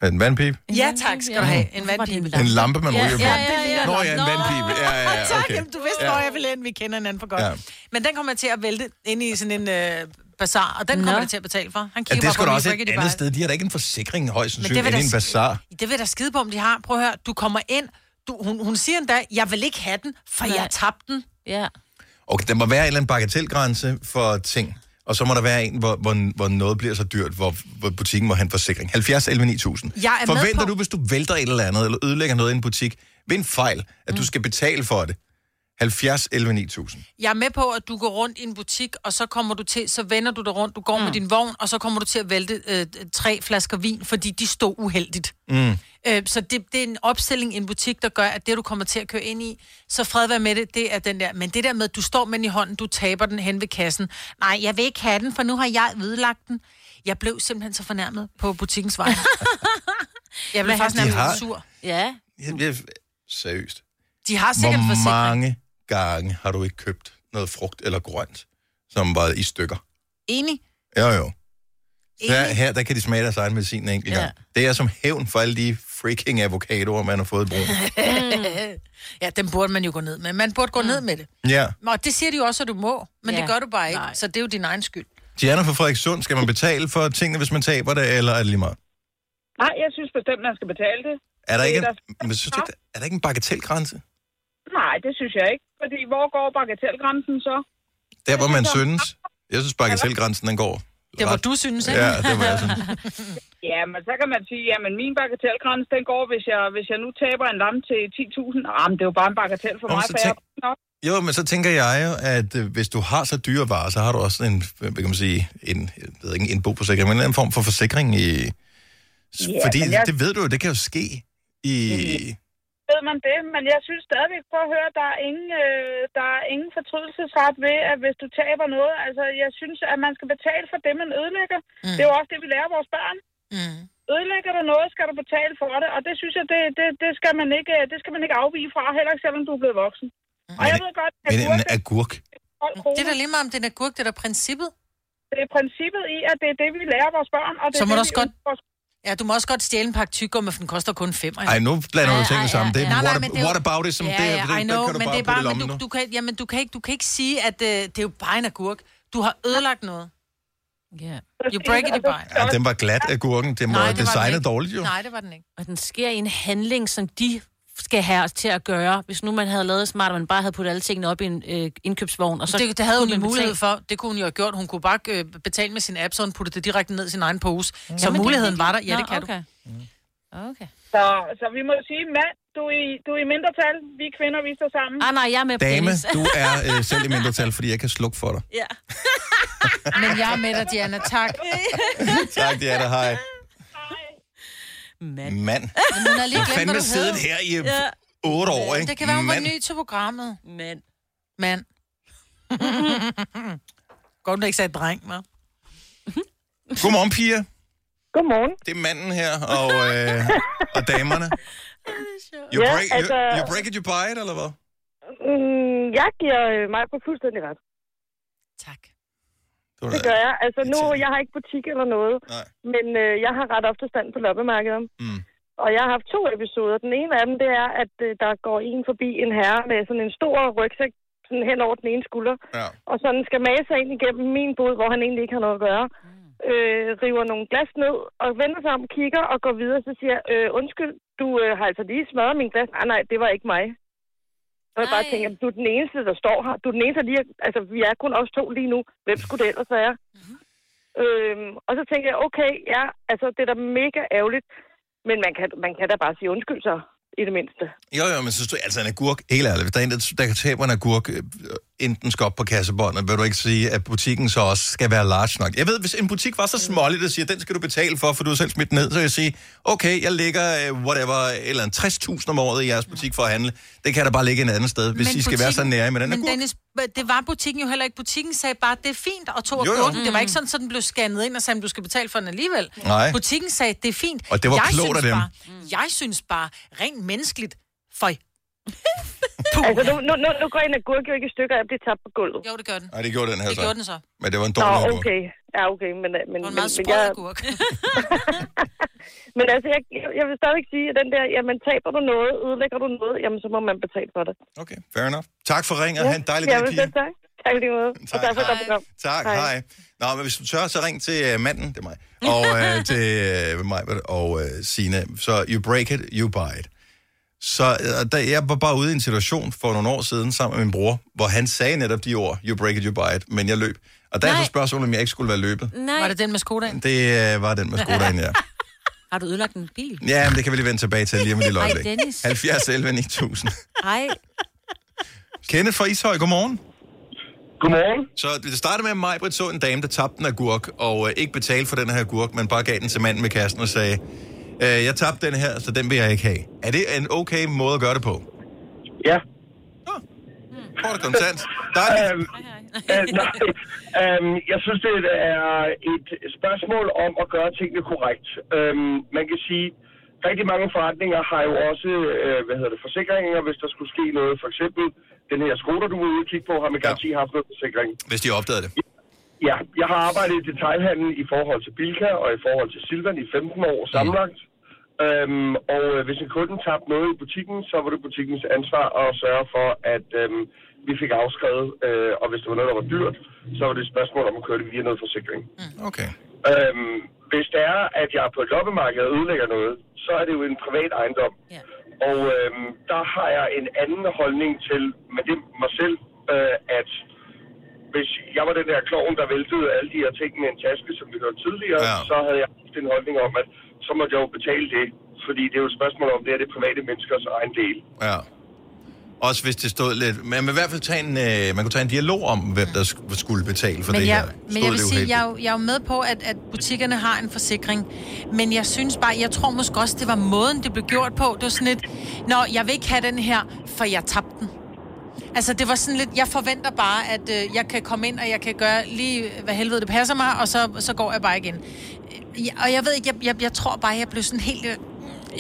En vandpip? Ja, tak skal du have. En vandpibe. En lampe, man ryger på. Ja, ja, ja. Nå ja, en vandpibe. Ja, ja, ja, Tak, okay. jamen, du vidste, Ja. hvor jeg ville ind. Vi kender hinanden for godt. Ja. Ja. Men den kommer jeg til at vælte ind i sådan en øh, bazar, og den kommer jeg til at betale for. Han Ja, kigger det bare skal på du mig, også et de andet sted. De har da ikke en forsikring højst det sandsynligt end en bazar. Det vil der skide på, om de har. Prøv at høre, du kommer ind, du, hun, hun siger endda, jeg vil ikke have den, for Nej. jeg tabte den. Ja. Okay, der må være en eller anden bagatelgrænse for ting. Og så må der være en, hvor, hvor, hvor noget bliver så dyrt, hvor, hvor butikken må have en forsikring. 70 11 9000. Jeg er med Forventer på- du, hvis du vælter et eller andet, eller ødelægger noget i en butik, ved en fejl, at Mm. du skal betale for det? 70 11 9000. Jeg er med på, at du går rundt i en butik, og så kommer du til, så vender du dig rundt, du går mm. med din vogn, og så kommer du til at vælte øh, tre flasker vin, fordi de stod uheldigt. Mm. Øh, så det, det er en opstilling i en butik, der gør, at det, du kommer til at køre ind i, så fred være med det, det er den der. Men det der med, at du står med den i hånden, du taber den hen ved kassen. Nej, jeg vil ikke have den, for nu har jeg vedlagt den. Jeg blev simpelthen så fornærmet på butikkens vej. jeg blev faktisk nærmest har- sur. Ja. Jeg, jeg, seriøst. De har sikkert en Hvor forsikring. mange gange har du ikke købt noget frugt eller grønt, som var i stykker? Enig? Jo, jo. Så her, Enig. her, der kan de smage deres egen medicin en enkelt Ja. gang. Det er som hævn for alle de freaking avocadoer, man har fået i brug. ja, den burde man jo gå ned med. Man burde gå mm. ned med det. Ja. Og det siger de jo også, at du må, men Ja. det gør du bare ikke. Nej. Så det er jo din egen skyld. Diana fra Frederikssund, skal man betale for tingene, hvis man taber det, eller er det lige meget? Nej, jeg synes bestemt, man skal betale det. Er der Det ikke en, men synes du er der ikke en bagatelgrænse? Nej, det synes jeg ikke. Fordi hvor går bagatelgrænsen så? Der, hvor man synes. Jeg synes, bagatelgrænsen, den går. Det var du synes, ikke? Ja, det var jeg. Ja, men så kan man sige, at min bagatelgrænse, den går, hvis jeg, hvis jeg nu taber en lam til 10.000. Ah, men det er jo bare en bagatel for Nå, mig, for jeg tænk- Jo, men så tænker jeg jo, at øh, hvis du har så dyre varer, så har du også en, hvad kan man sige, en, jeg ved ikke, en boforsikring, men en form for forsikring i... Ja, fordi jeg- det ved du jo, det kan jo ske i... ved man det, men jeg synes stadigvæk, prøv at høre, der er ingen, øh, der er ingen fortrydelsesret ved, at hvis du taber noget, altså jeg synes, at man skal betale for det, man ødelægger. Mm. Det er jo også det, vi lærer vores børn. Mm. Ødelægger du noget, skal du betale for det, og det synes jeg, det, det, det, skal, man ikke, det skal man ikke afvige fra, heller ikke selvom du er blevet voksen. Og jeg ved godt, at Men en agurk er agurk, 12 kroner. Det er da lige meget om det er agurk, det er da princippet. Det er princippet i, at det er det, vi lærer vores børn. Og det Så er må det, du også godt- vores- Ja, du må også godt stjæle en pakke tyggegummi, for den koster kun 5. Ej, nu blander du tingene sammen. Det er Nej, nej, what, er about it, som ja, det, ja, det, I det, know, kan du men bare det er bare, men du, du, kan, jamen, du, kan ikke, du kan ikke sige, at øh, det er jo bare en agurk. Du har ødelagt noget. Ja. You break it, you buy it. Ja, den var glat af gurken. Det må Nej, Nej, det var den designet ikke. dårligt jo. Nej, det var den ikke. Og den sker i en handling, som de skal have os til at gøre. Hvis nu man havde lavet smart, og man bare havde puttet alle tingene op i en øh, indkøbsvogn. Og så det, det havde hun man mulighed betale. for. Det kunne hun jo have gjort. Hun kunne bare øh, betale med sin app, så hun puttede det direkte ned i sin egen pose. Så Jamen, det muligheden kan var der. de. Ja, Nå, det kan okay. du. Okay. Så, så vi må sige, mand, du er, i, du er i mindretal. Vi kvinder, vi står sammen. Ah, nej, jeg er med på Dame, Dennis. du er øh, selv i mindretal, fordi jeg kan slukke for dig. Ja. Men jeg er med dig, Diana. Tak. Tak, Diana. Hej. Mand. Mand. Men hun har lige Du glemt, fandme hvad du siddet her i otte år, ikke? Det kan være, hun var Mand. ny til programmet. Mand. Mand. Godt, du ikke sagde dreng, hva'? Godmorgen, Pia. Godmorgen. Det er manden her, og, øh, og damerne. You, Ja, break, altså- you, you break it, you buy it, eller hvad? Mm, jeg giver øh, mig på fuldstændig ret. Tak. Det, Det gør jeg. Altså nu, jeg har ikke butik eller noget, Nej. men øh, jeg har ret ofte stand på loppemarkeder. Mm. Og jeg har haft to episoder. Den ene af dem, det er, at øh, der går en forbi en herre med sådan en stor rygsæk sådan hen over den ene skulder. Ja. Og sådan skal mase sig ind igennem min bod, hvor han egentlig ikke har noget at gøre. Øh, river nogle glas ned og vender sig om, kigger og går videre. Så siger jeg, øh, undskyld, du øh, har altså lige smadret min glas. Nej, nej, det var ikke mig. Og jeg bare Ej. tænker, du er den eneste, der står her. Du er den eneste, der lige... Altså, vi er kun os to lige nu. Hvem skulle det ellers være? Mm-hmm. Øhm, og så tænker jeg, okay, ja, altså, det er da mega ærgerligt. Men man kan, man kan da bare sige undskyld så, i det mindste. Jo, jo, men synes du, altså en agurk, helt ærligt, hvis der er en, der, der kan tabe en agurk, øh, enten skal op på kassebåndet, vil du ikke sige, at butikken så også skal være large nok? Jeg ved, hvis en butik var så smålig, der siger, den skal du betale for, for du har selv smidt den ned, så vil jeg sige, okay, jeg lægger, øh, whatever, eller en 60.000 om året i jeres butik for at handle. Det kan der bare ligge et andet sted, hvis Men I skal være så butikken- nære med den Men. Dennis, det var butikken jo heller ikke. Butikken sagde bare, det er fint, og tog agurken. Det var ikke sådan, så den blev scannet ind og sagde, du skal betale for den alligevel. Nej. Butikken sagde, det er fint. Og det var jeg klogt af synes dem. Bare, jeg synes bare, rent menneskeligt, for Altså, nu, nu, nu, nu går en agurk jo ikke i stykker af at blive tabt på gulvet. Jo, det gør den. Nej, det gjorde den her Det så. gjorde den så. Men det var en Nå, dårlig agurk. okay. Ja, okay, men... øh, men Det var en men, meget men, sprød jeg, agurk. men altså, jeg, jeg, vil stadig sige, at den der, jamen, taber du noget, ødelægger du noget, jamen, så må man betale for det. Okay, fair enough. Tak for ringen, og have en dejlig dag, jamen, Pia. selv tak. Tak lige måde. Og tak for et godt program. Tak, hej. hej. Nå, men hvis du tør, så ring til uh, manden, det er mig, og uh, til uh, mig og uh, Sine. Så you break it, you buy it. Så uh, da jeg var bare ude i en situation for nogle år siden sammen med min bror, hvor han sagde netop de ord, you break it, you buy it, men jeg løb. Og der er Nej. så spørgsmålet, om jeg ikke skulle være løbet. Nej. Var det den med Skodaen? Det uh, var den med Skodaen, ja. Har du ødelagt en bil? Ja, men det kan vi lige vende tilbage til lige om et lille Ej, øjeblik. Dennis. 70 11 9000. Ej. Kenneth fra Ishøj, godmorgen. Godmorgen. Så det startede med, at Majbrit så en dame, der tabte en agurk, og øh, ikke betalte for den her agurk, men bare gav den til manden med kassen og sagde, øh, jeg tabte den her, så den vil jeg ikke have. Er det en okay måde at gøre det på? Ja. Får det kontant. Dejligt. Øhm, øh, nej, øhm, jeg synes, det er et spørgsmål om at gøre tingene korrekt. Øhm, man kan sige, rigtig mange forretninger har jo også øh, hvad hedder det, forsikringer, hvis der skulle ske noget. For eksempel den her Skoda, du var ude og kigge på, har med garanti haft noget forsikring. Hvis de opdagede det. Ja, jeg har arbejdet i detailhandel i forhold til Bilka og i forhold til Silvan i 15 år sammenlagt. Øhm, og øh, hvis en kunde tabte noget i butikken, så var det butikkens ansvar at sørge for, at øhm, vi fik afskrevet. Øh, og hvis det var noget, der var dyrt, så var det et spørgsmål om at køre det via noget forsikring. Okay. Øhm, hvis det er, at jeg på et loppemarked ødelægger noget, så er det jo en privat ejendom. Ja. Og øhm, der har jeg en anden holdning til med det mig selv, øh, at hvis jeg var den der klovn, der væltede alle de her ting med en taske, som vi hørte tidligere, Ja. så havde jeg en holdning om, at så måtte jeg jo betale det. Fordi det er jo et spørgsmål om, det er det private menneskers egen del. Ja. Også hvis det stod lidt... Man vil i hvert fald tage en, øh, man kunne tage en dialog om, hvem der sk- skulle betale for men det jeg, her. men Stod jeg vil sige, uheldigt? jeg, er jo- jeg er jo med på, at, at butikkerne har en forsikring. Men jeg synes bare, jeg tror måske også, det var måden, det blev gjort på. Det var sådan lidt, Nå, jeg vil ikke have den her, for jeg tabte den. Altså, det var sådan lidt, jeg forventer bare, at øh, jeg kan komme ind, og jeg kan gøre lige, hvad helvede det passer mig, og så, så går jeg bare igen. Ja, Og jeg ved ikke, jeg, jeg, jeg tror bare, jeg blev sådan helt... øh,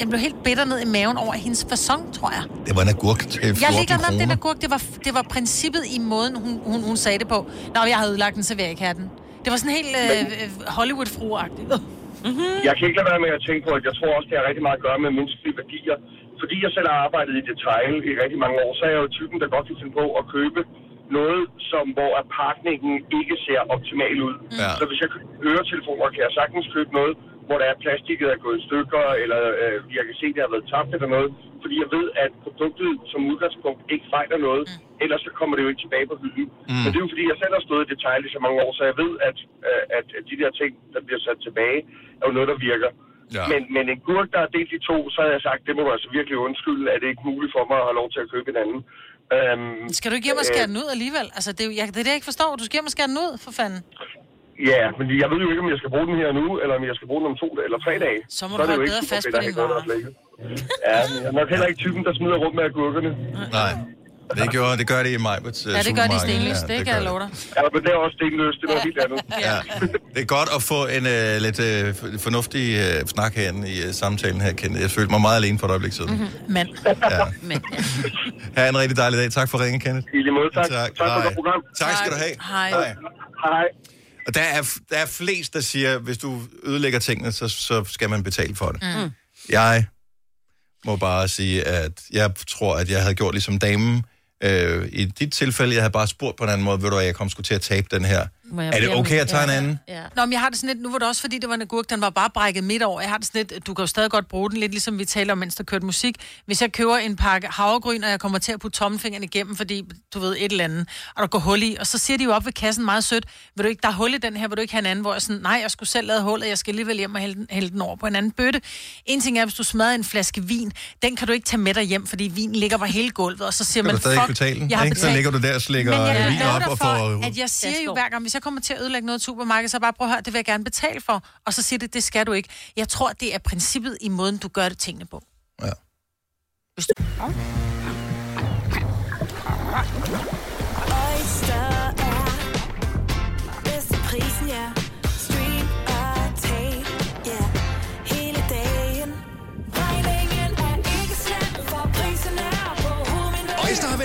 Jeg blev helt bitter ned i maven over hendes fasong, tror jeg. Det var en agurk til 14 Jeg ligger nok den agurk. Det var, det var princippet i måden, hun, hun, hun sagde det på. Nå, jeg har ødelagt den, så vil jeg ikke have den. Det var sådan helt øh, øh, Hollywood-fruagtigt. Jeg kan ikke lade være med at tænke på, at jeg tror også, det har rigtig meget at gøre med menneskelige værdier. Fordi jeg selv har arbejdet i detail i rigtig mange år, så er jeg jo typen, der godt kan finde på at købe noget, som, hvor at pakningen ikke ser optimal ud. Ja. Så hvis jeg køber høretelefoner, kan jeg sagtens købe noget, hvor der er plastikket er gået i stykker, eller øh, jeg kan se, at det har været tabt eller noget. Fordi jeg ved, at produktet som udgangspunkt ikke fejler noget. Mm. Ellers så kommer det jo ikke tilbage på hylden. Mm. Men det er jo fordi, jeg selv har stået i detail i så mange år, så jeg ved, at, øh, at de der ting, der bliver sat tilbage, er jo noget, der virker. Ja. Men, men en gurk, der er delt i to, så har jeg sagt, det må du altså virkelig undskylde, at det ikke er muligt for mig at have lov til at købe en anden. Øhm, Skal du ikke hjem og skære den ud alligevel? Altså, det er, jo, jeg, det er det, jeg ikke forstår. Du skal hjem og skære den ud, for fanden. Ja, men jeg ved jo ikke, om jeg skal bruge den her nu, eller om jeg skal bruge den om to eller tre dage. Så må er du holde bedre fast på din have gået og slikket. Ja, men jeg er nok heller ikke typen, der smider rundt med agurkerne. Nej. Det, gjorde, det gør det i Majbrits uh, Ja, det gør de i Stenløs. Det kan jeg love dig. Ja, men det er også stenløst. Det er noget helt andet. Ja. Det er godt at få en uh, lidt uh, fornuftig uh, snak herinde i uh, samtalen her, Kenneth. Jeg følte mig meget alene for et øjeblik siden. Mm-hmm. Men. Ja. Men, Ha' en rigtig dejlig dag. Tak for ringen, Kenneth. I lige måde, tak. Tak, Tak for det program. Tak skal du have. Hej. Hej. Hej. Og der er, der er flest, der siger, hvis du ødelægger tingene, så, så skal man betale for det. Mm. Jeg må bare sige, at jeg tror, at jeg havde gjort ligesom damen. Øh, I dit tilfælde, jeg havde bare spurgt på en anden måde, ved du at jeg kom sgu til at tabe den her. Må jeg Er det okay at tage en Ja. anden? Ja. Nå, men jeg har det sådan lidt, nu var det også fordi, det var en agurk, den var bare brækket midt over. Jeg har det sådan lidt, du kan jo stadig godt bruge den, lidt ligesom vi taler om, mens der kørte musik. Hvis jeg køber en pakke havregryn, og jeg kommer til at putte tommelfingeren igennem, fordi du ved et eller andet, og der går hul i, og så siger de jo op ved kassen meget sødt, vil du ikke, der er hul i den her, vil du ikke have en anden, hvor jeg sådan, nej, jeg skulle selv lave hullet, jeg skal alligevel hjem og hælde den, hælde den over på en anden bøtte. En ting er, hvis du smadrer en flaske vin, den kan du ikke tage med dig hjem, fordi vin ligger på hele gulvet, og så siger Kan man, fuck, betale jeg har ikke? Så betalt. ligger du der og slikker Men jeg kan vin op og for, får... at jeg siger jo hver gang, hvis jeg kommer til at ødelægge noget i et supermarked, så bare prøv at høre, det vil jeg gerne betale for. Og så siger det, det skal du ikke. Jeg tror, det er princippet i måden, du gør det tingene på. Ja. Hvis du... Oyster er bedst til prisen, ja.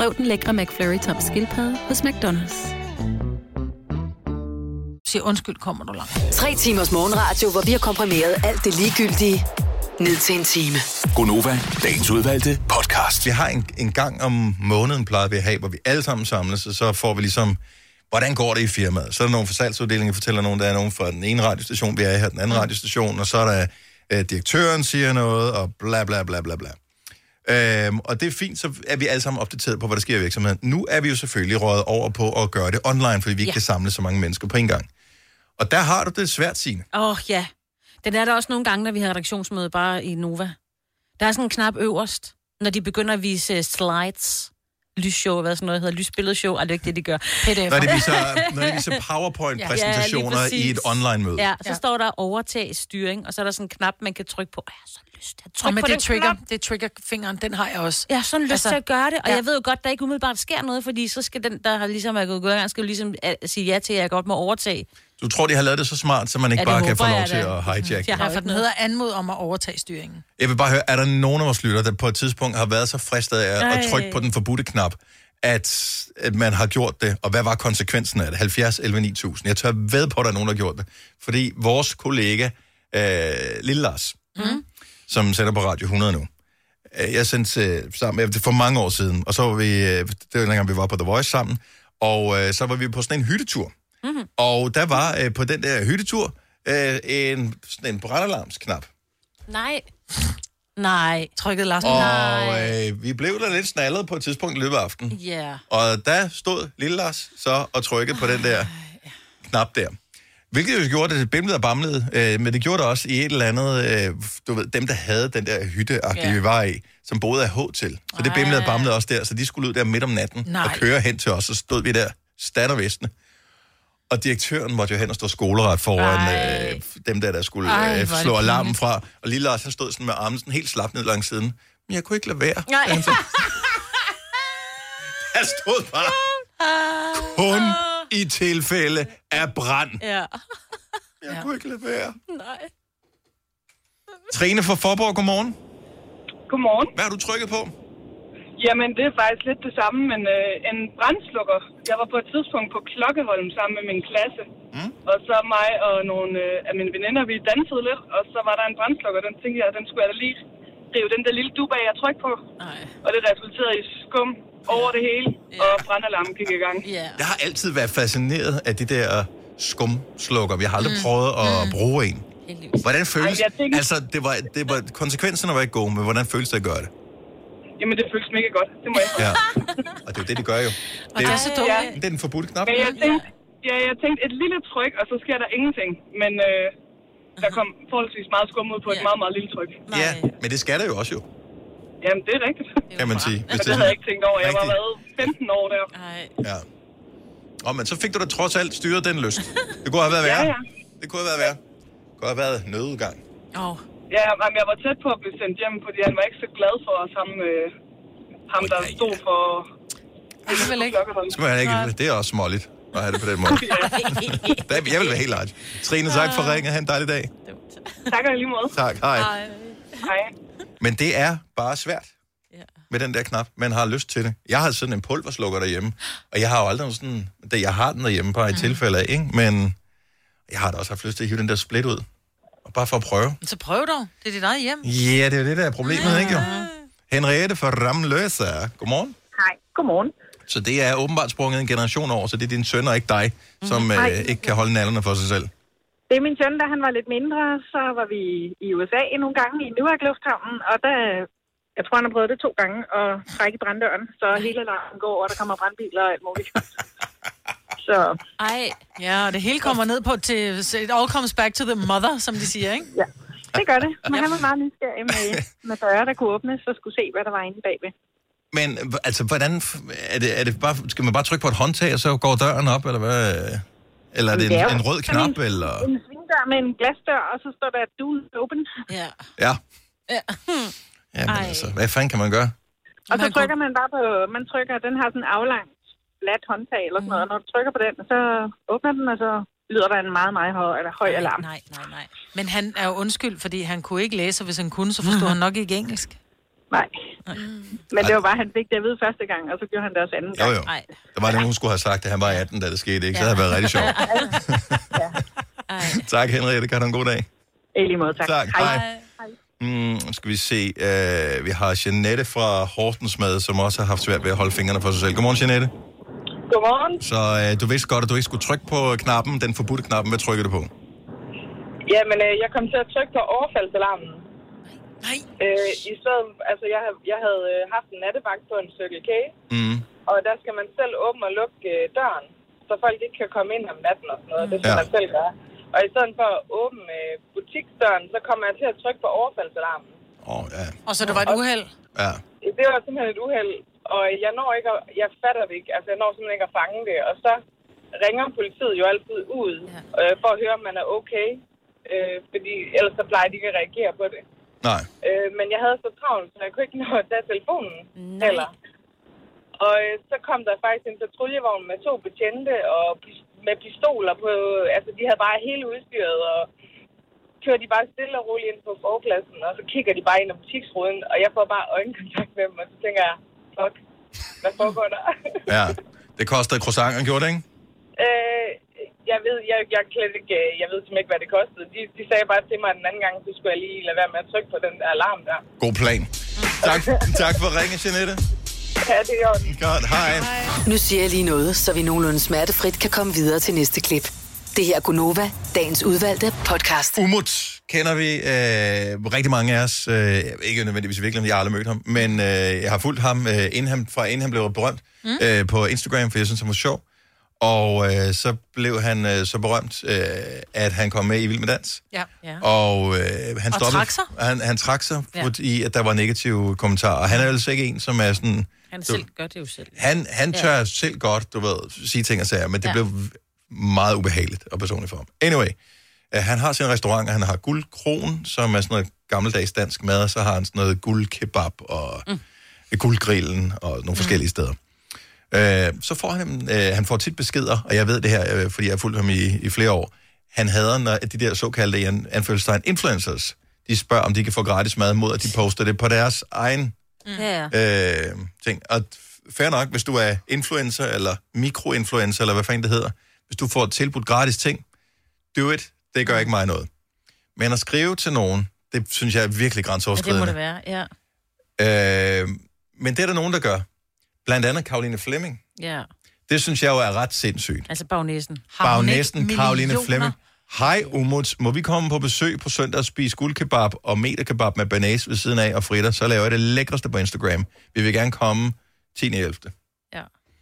Prøv den lækre McFlurry tom skildpadde hos McDonald's. Siger undskyld, kommer du langt. Tre timers morgenradio, hvor vi har komprimeret alt det ligegyldige ned til en time. Gonova, dagens udvalgte podcast. Vi har en, en gang om måneden, plejer vi at have, hvor vi alle sammen samles, og så får vi ligesom, hvordan går det i firmaet? Så er der nogle fra salgsuddelingen, fortæller nogen, der er nogen fra den ene radiostation, vi er i her, den anden radiostation, og så er der øh, direktøren siger noget, og bla bla bla bla bla. Øhm, og det er fint, så er vi alle sammen opdateret på, hvad der sker i virksomheden. Nu er vi jo selvfølgelig røget over på at gøre det online, fordi vi ikke Ja. kan samle så mange mennesker på en gang. Og der har du det svært, Signe. Åh, oh, ja. Den er der også nogle gange, når vi har redaktionsmøde bare i Nova. Der er sådan en knap øverst, når de begynder at vise slides, lysshow, hvad sådan noget hedder, lysbilledshow, er det ikke det, de gør? Når de viser, når de viser PowerPoint-præsentationer Ja, i et online-møde. Ja, så ja. står der overtag styring, og så er der sådan en knap, man kan trykke på. Jeg har så lyst til at Og trykke på det den trigger, knap. det trigger-fingeren, den har jeg også. Jeg har sådan lyst altså, til at gøre det, og ja. ja. jeg ved jo godt, der ikke umiddelbart sker noget, fordi så skal den, der har ligesom er gået i gang, skal jo ligesom øh, sige ja til, at jeg godt må overtage. Du tror, de har lavet det så smart, så man ikke Ja, bare kan få lov til at hijack Jeg det. har for den hedder anmod om at overtage styringen. Jeg vil bare høre, er der nogen af vores lytter, der på et tidspunkt har været så fristet af at Ej. trykke på den forbudte knap, at, at man har gjort det, og hvad var konsekvensen af det? 70, 11, 9000. Jeg tør ved på, at der er nogen, der har gjort det. Fordi vores kollega, øh, Lille Lars, Mm. som sender på Radio 100 nu, øh, jeg sendte øh, sammen med, det for mange år siden, og så var vi, øh, det var dengang, vi var på The Voice sammen, og øh, så var vi på sådan en hyttetur. Mm-hmm. Og der var øh, på den der hyttetur øh, en, sådan en brandalarmsknap. Nej. Nej. Trykket Lars. Og øh, vi blev der lidt snallet på et tidspunkt i løbet af aftenen. Ja. Og der stod Lille Lars så og trykkede på den der knap der. Hvilket jo gjorde, at det bimlede og bamlede, øh, men det gjorde det også i et eller andet, øh, du ved, dem der havde den der hytte, Ja. vi var i, som boede af H til. Så det bimlede og bamlede også der, så de skulle ud der midt om natten Nej. og køre hen til os, så stod vi der, stand og visne. Og direktøren måtte jo hen og stå skoleret foran øh, dem der, der skulle Ej, øh, slå alarmen fra. Og Lille Lars, han stod sådan med armen sådan helt slap ned langs siden. Men jeg kunne ikke lade være. Nej. Han så- Der stod bare kun i tilfælde af brand. Ja. Jeg kunne ikke lade være. Nej. Trine fra Forborg, godmorgen. Godmorgen. Hvad har du trykket på? Jamen, det er faktisk lidt det samme, men øh, en brandslukker. Jeg var på et tidspunkt på Klokkeholm sammen med min klasse. Mm. Og så mig og nogle øh, af mine veninder, vi dansede lidt, og så var der en brandslukker. Den tænkte jeg, den skulle jeg da lige rive den der lille dub af, jeg trykke på. Nej. Og det resulterede i skum over det hele, yeah. og brandalarmen gik i gang. Yeah. Jeg har altid været fascineret af de der skumslukker. Vi har aldrig mm. prøvet at mm. bruge en. Hvordan føles Ej, tænker- Altså, det var, det var, konsekvenserne var ikke gode, men hvordan føles det at gøre det? Jamen, det føles mega godt, det må jeg. Ja. Og det er jo det, de gør jo. Og det er så dumt. Ja. Det er den forbudte knap. Men jeg tænkte, ja, jeg tænkte et lille tryk, og så sker der ingenting. Men øh, der kom forholdsvis meget skum ud på et meget, meget lille tryk. Ja, men det skal der jo også jo, Jamen, det er rigtigt. kan man sige. Men det havde jeg ikke tænkt over. Jeg var været 15 år der. Ja. Og men så fik du da trods alt styret den lyst. Det kunne have været værre. Ja, ja. Det kunne have været værre. Det kunne have været nødudgang. Oh. Ja, men jeg var tæt på at blive sendt hjem, fordi han var ikke så glad for os, ham, øh, ham der stod for... Alligevel ikke. Skal man ikke, det er også småligt at have det på den måde. Jeg vil være helt art. Trine, tak for ringet. Ha' en dejlig dag. Tak og lige måde. Tak, hej. Hej. Men det er bare svært med den der knap. Man har lyst til det. Jeg har sådan en pulverslukker derhjemme, og jeg har jo aldrig sådan... Det, jeg har den derhjemme bare i tilfælde af, ikke? Men jeg har da også haft lyst til at hive den der split ud. Og bare for at prøve. Så prøv dog. Det er dit eget hjem. Ja, det er jo det, der er problemet, ikke jo? Henriette fra Ramløse. Godmorgen. Hej, godmorgen. Så det er åbenbart sprunget en generation over, så det er din søn og ikke dig, som Nej. øh, ikke kan holde nallerne for sig selv. Det er min søn, da han var lidt mindre, så var vi i USA nogle gange i Newark Lufthavnen, og der, jeg tror, han har prøvet det to gange, at trække i branddøren, så hele alarmen går, og der kommer brandbiler og alt muligt. så Ej. Ja, og det hele kommer ned på til... It all comes back to the mother, som de siger, ikke? Ja. det gør det. Men han var meget nysgerrig med, med døre, der kunne åbnes, og skulle se, hvad der var inde bagved. Men altså, hvordan... Er det, er det bare, skal man bare trykke på et håndtag, og så går døren op, eller hvad? Eller er det Det er en, jo en rød knap, en- eller... En svingdør med en glasdør, og så står der, du open. Ja. Ja. Ja. Ja, men altså, hvad fanden kan man gøre? Og så trykker man bare på, man trykker, den har sådan en aflang flat håndtag eller sådan noget, og når du trykker på den, så åbner den, og så lyder der en meget, meget høj, eller høj alarm. Nej, nej, nej. Men han er jo undskyld, fordi han kunne ikke læse, og hvis han kunne, så forstod han nok ikke engelsk. Nej. Men det var bare, han fik det at vide første gang, og så gjorde han det også anden Jo, gang. jo. Der var nogen, hun skulle have sagt, at han var 18, da det skete, ikke? Så havde det været rigtig sjovt. tak, Henriette. Kan du en god dag? I lige måde, tak. Tak, hej. Mm, skal vi se. Uh, vi har Jeanette fra Hortensmad, som også har haft svært ved at holde fingrene for sig selv. Godmorgen, Jeanette. Godmorgen. Så uh, du vidste godt, at du ikke skulle trykke på knappen, den forbudte knappen. Hvad trykker du på? Jamen, øh, jeg kom til at trykke på overfaldsalarmen. Nej. Øh, I stedet, altså, jeg, havde- jeg havde øh, haft en nattevagt på en Circle K, Mm. og der skal man selv åbne og lukke øh, døren, så folk ikke kan komme ind om natten og sådan noget. Det skal Ja. man selv gøre. Og i stedet for at åbne øh, butiksdøren, så kommer jeg til at trykke på overfaldsalarmen. Oh, ja. Og så det var et uheld. Ja. Det var simpelthen et uheld, og jeg når ikke at, jeg fatter det ikke, altså jeg når simpelthen ikke at fange det, og så ringer politiet jo altid ud, øh, for at høre, om man er okay, øh, fordi ellers så plejer de ikke at reagere på det. Nej. Øh, men jeg havde så travlt, så jeg kunne ikke nå at tage telefonen heller. Og øh, så kom der faktisk en patruljevogn med to betjente og med pistoler på, altså de havde bare hele udstyret, og kører de bare stille og roligt ind på forpladsen, og så kigger de bare ind i butiksruden, og jeg får bare øjenkontakt med dem, og så tænker jeg, fuck, hvad foregår der? Ja. Det kostede croissanten, gjorde det, ikke? øh, jeg ved, jeg, jeg, slet ikke, øh, jeg ved simpelthen ikke, hvad det kostede. De, de sagde bare til mig den anden gang, så skulle jeg lige lade være med at trykke på den der alarm der. God plan. Tak, tak for ringen, Jeanette. Ja, det er Godt, hej. Nu siger jeg lige noget, så vi nogenlunde smertefrit kan komme videre til næste klip. Det her er Gunova, dagens udvalgte podcast. Umut kender vi øh, rigtig mange af os. Øh, ikke nødvendigvis virkelig, jeg har aldrig mødt ham, men øh, jeg har fulgt ham, øh, inden han, fra inden han blev berømt mm. øh, på Instagram, for jeg synes, han var sjov. Og øh, så blev han øh, så berømt, øh, at han kom med i Vild med Dans. Ja. ja. Og øh, han Og stoppede, trak sig? Han, han trak sig, Ja. fordi at der var negative kommentarer. Og han er altså ikke en, som er sådan... Han du- selv gør det jo selv. Han, han tør Ja. selv godt, du ved, sige ting og sager, men det ja. blev meget ubehageligt og personligt for ham. Anyway, uh, han har sin restaurant, og han har guldkron, som er sådan noget gammeldags dansk mad, og så har han sådan noget guldkebab og mm. guldgrillen og nogle forskellige steder. Uh, så får han, uh, han får tit beskeder, og jeg ved det her, uh, fordi jeg har fulgt ham i, i flere år. Han hader, når de der såkaldte an- influencers, de spørger, om de kan få gratis mad mod, at de poster det på deres egen ja. øh, ting. Og fair nok, hvis du er influencer, eller mikroinfluencer, eller hvad fanden det hedder, hvis du får tilbudt gratis ting, do it. Det gør ikke mig noget. Men at skrive til nogen, det synes jeg er virkelig ja, det må grænseoverskridende. det være, ja. Øh, men det er der nogen, der gør. Blandt andet Karoline Fleming. ja. Det synes jeg jo er ret sindssygt. Altså bagnæsen. Bagnæsten Karoline Fleming. Hej Umuts, må vi komme på besøg på søndag og spise guldkebab og meterkebab med banæs ved siden af og fritter, så laver jeg det lækreste på Instagram. Vi vil gerne komme 10.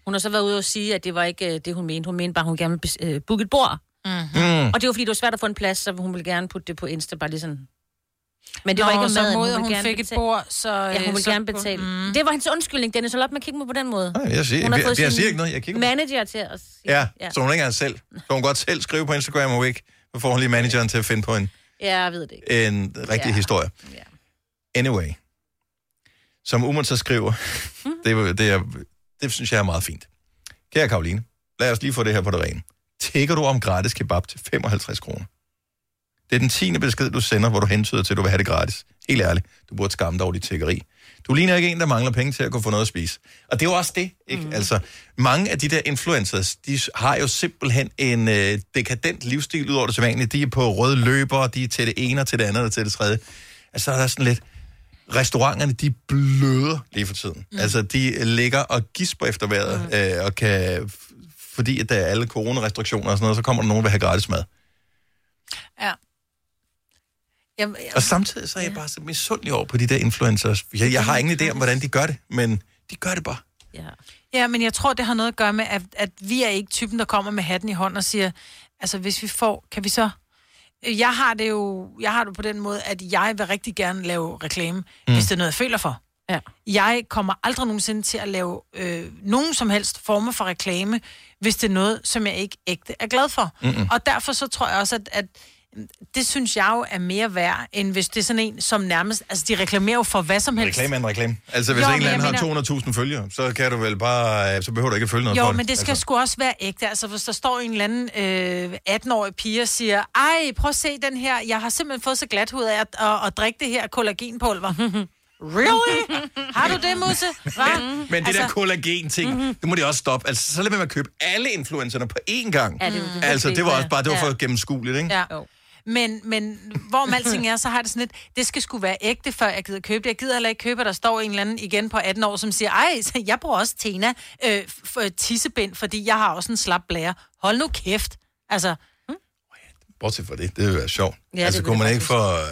11. Ja. Hun har så været ude og sige, at det var ikke øh, det, hun mente. Hun mente bare, at hun gerne ville øh, booke et bord. Mm-hmm. Mm. Og det var fordi, det var svært at få en plads, så hun ville gerne putte det på Insta, bare lige sådan. Men det Nå, var ikke så maden. ville hun gerne fik et betale- bord, så... Ja, hun øh, ville så gerne betale. Mm. Det var hendes undskyldning, Dennis. Så lad op med at kigge mig på den måde. Nej, jeg siger- Hun har jeg- fået jeg sin siger ikke noget, jeg kigger Manager til sige. Ja, ja, så hun ikke engang selv. Så hun godt selv skrive på Instagram og ikke, så får hun lige manageren til at finde på en, Ja, jeg ved det ikke. en rigtig Ja. historie. Ja. Anyway, som Umut så skriver, det, er- det, er, det synes jeg er meget fint. Kære Karoline, lad os lige få det her på det rene. Tækker du om gratis kebab til 55 kroner? Det er den tiende besked, du sender, hvor du hentyder til, at du vil have det gratis. Helt ærligt, du burde skamme dig over dit tækkeri. Du ligner ikke en, der mangler penge til at kunne få noget at spise. Og det er jo også det, ikke? Mm. Altså, mange af de der influencers, de har jo simpelthen en øh, dekadent livsstil ud over det sædvanlige. De er på røde løber, de er til det ene og til det andet og til det tredje. Altså, der er sådan lidt... Restauranterne, de bløder lige for tiden. Mm. Altså, de ligger og gisper efter vejret, mm. øh, og kan... Fordi at der er alle coronarestriktioner og sådan noget, så kommer der nogen, der vil have gratis mad. Ja. Jamen, jeg, Og samtidig så er jeg bare så misundelig over på de der influencers. Jeg, jeg har ingen idé om, hvordan de gør det, men de gør det bare. Ja. Ja, men jeg tror, det har noget at gøre med, at, at vi er ikke typen, der kommer med hatten i hånden og siger, altså hvis vi får, kan vi så... Jeg har det jo jeg har det på den måde, at jeg vil rigtig gerne lave reklame, mm. hvis det er noget, jeg føler for. Ja. Jeg kommer aldrig nogensinde til at lave øh, nogen som helst former for reklame, hvis det er noget, som jeg ikke ægte er glad for. Mm-mm. Og derfor så tror jeg også, at, at det synes jeg jo er mere værd, end hvis det er sådan en, som nærmest... Altså, de reklamerer jo for hvad som helst. Reklame er en reklame. Altså, hvis Jo, jo, en men eller anden jeg har 200.000 følgere, så kan du vel bare... øh, Så behøver du ikke at følge noget Jo, for men det skal altså. sgu også være ægte. Altså, hvis der står en eller anden øh, 18-årig pige og siger, ej, prøv at se den her, jeg har simpelthen fået så glat hud af at, at, at drikke det her kollagenpulver. really? Har du det, Musse? Hva? Men det altså, der kollagen-ting, Mhm. mm-hmm. det må de også stoppe. Altså, så lad være med at købe alle influencerne på én gang. Ja, det jo det altså, det var også bare det var Ja. for gennemskueligt, ikke? Ja. Men, men hvor om alting er, så har det sådan lidt, det skal sgu være ægte, før jeg gider købe det. Jeg gider heller ikke købe, at der står en eller anden igen på 18 år, som siger, ej, jeg bruger også Tena øh, f- tissebind, fordi jeg har også en slap blære. Hold nu kæft. Altså, Bortset fra det, det vil være sjovt. Ja, altså, kunne man ikke få... øh,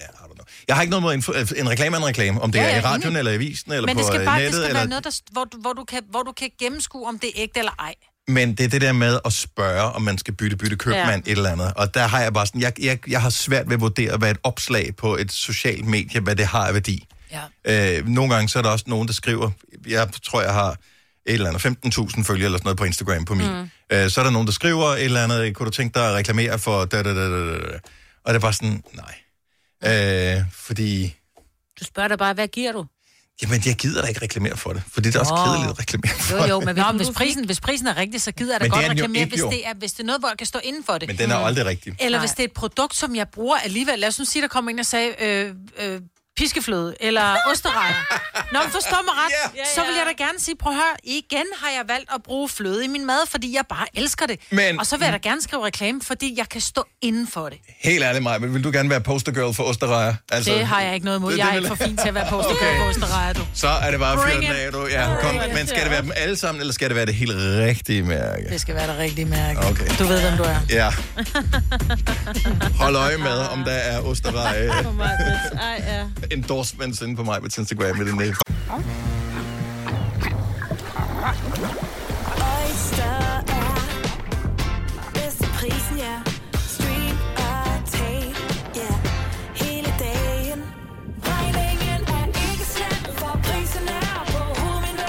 Ja, I don't know. Jeg har ikke noget mod info- øh, en reklame en reklame, om det Ja, er i radioen, enig. eller i avisen, eller men på det skal øh, bare det nettet. skal eller... være noget, der, hvor, du, hvor, du kan, hvor du kan gennemskue, om det er ægte eller ej. Men det er det der med at spørge, om man skal bytte, bytte købmand, ja. et eller andet. Og der har jeg bare sådan, jeg, jeg, jeg har svært ved at vurdere, hvad et opslag på et socialt medie, hvad det har af værdi. Ja. Øh, nogle gange så er der også nogen, der skriver, jeg tror, jeg har et eller andet 15.000 følgere eller sådan noget på Instagram på min. Mm. Øh, så er der nogen, der skriver et eller andet, kunne du tænke dig at reklamere for da, da, da, da, da. Og det er bare sådan, nej. Øh, fordi, Du spørger dig bare, hvad giver du? Jamen jeg gider da ikke reklamere for det, for det er da også kedeligt at reklamere for Jo, jo, men Nå, hvis, prisen, hvis prisen er rigtig, så gider jeg da Men det godt er reklamere, ikke, hvis jo. det, er, hvis det er noget, hvor jeg kan stå inden for det. Men den er jo aldrig rigtig. Eller Nej. hvis det er et produkt, som jeg bruger alligevel. Lad os nu sige, der kommer en og sagde, øh, øh, piskefløde, eller osterejer. Nå, men forstå mig ret, Ja. så vil jeg da gerne sige, prøv at høre, igen har jeg valgt at bruge fløde i min mad, fordi jeg bare elsker det. Men- Og så vil jeg da gerne skrive reklame, fordi jeg kan stå inden for det. Helt ærligt, Maja, vil du gerne være postergirl for Osterrejer? Altså, det har jeg ikke noget imod. det- Jeg er ikke for fin til at være postergirl Okay. på osterejer, du. Så er det bare it. af, du. Ja, kom. Men skal det være dem alle sammen, eller skal det være det helt rigtige mærke? Det skal være det rigtige mærke. Okay. Du ved, hvem du er. Ja. Hold øje med, om der er Osterreje Ej, ja endorsements inde på mig på Instagram med den næste. Prisen,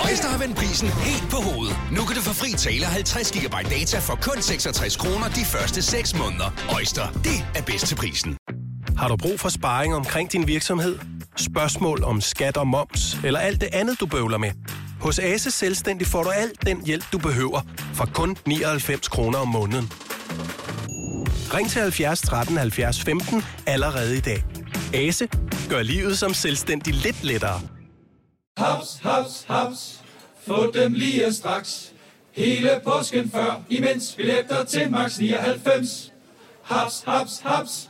Øjster har vendt prisen helt på hovedet. Nu kan du få fri tale 50 GB data for kun 66 kroner de første 6 måneder. Øjster, det er bedst til prisen. Har du brug for sparring omkring din virksomhed? Spørgsmål om skat og moms, eller alt det andet, du bøvler med? Hos Ase Selvstændig får du alt den hjælp, du behøver, for kun 99 kroner om måneden. Ring til 70 13 70 15 allerede i dag. Ase gør livet som selvstændig lidt lettere. Haps, haps, haps. Få dem lige straks. Hele påsken før, imens billetter til max 99. Haps, haps, haps.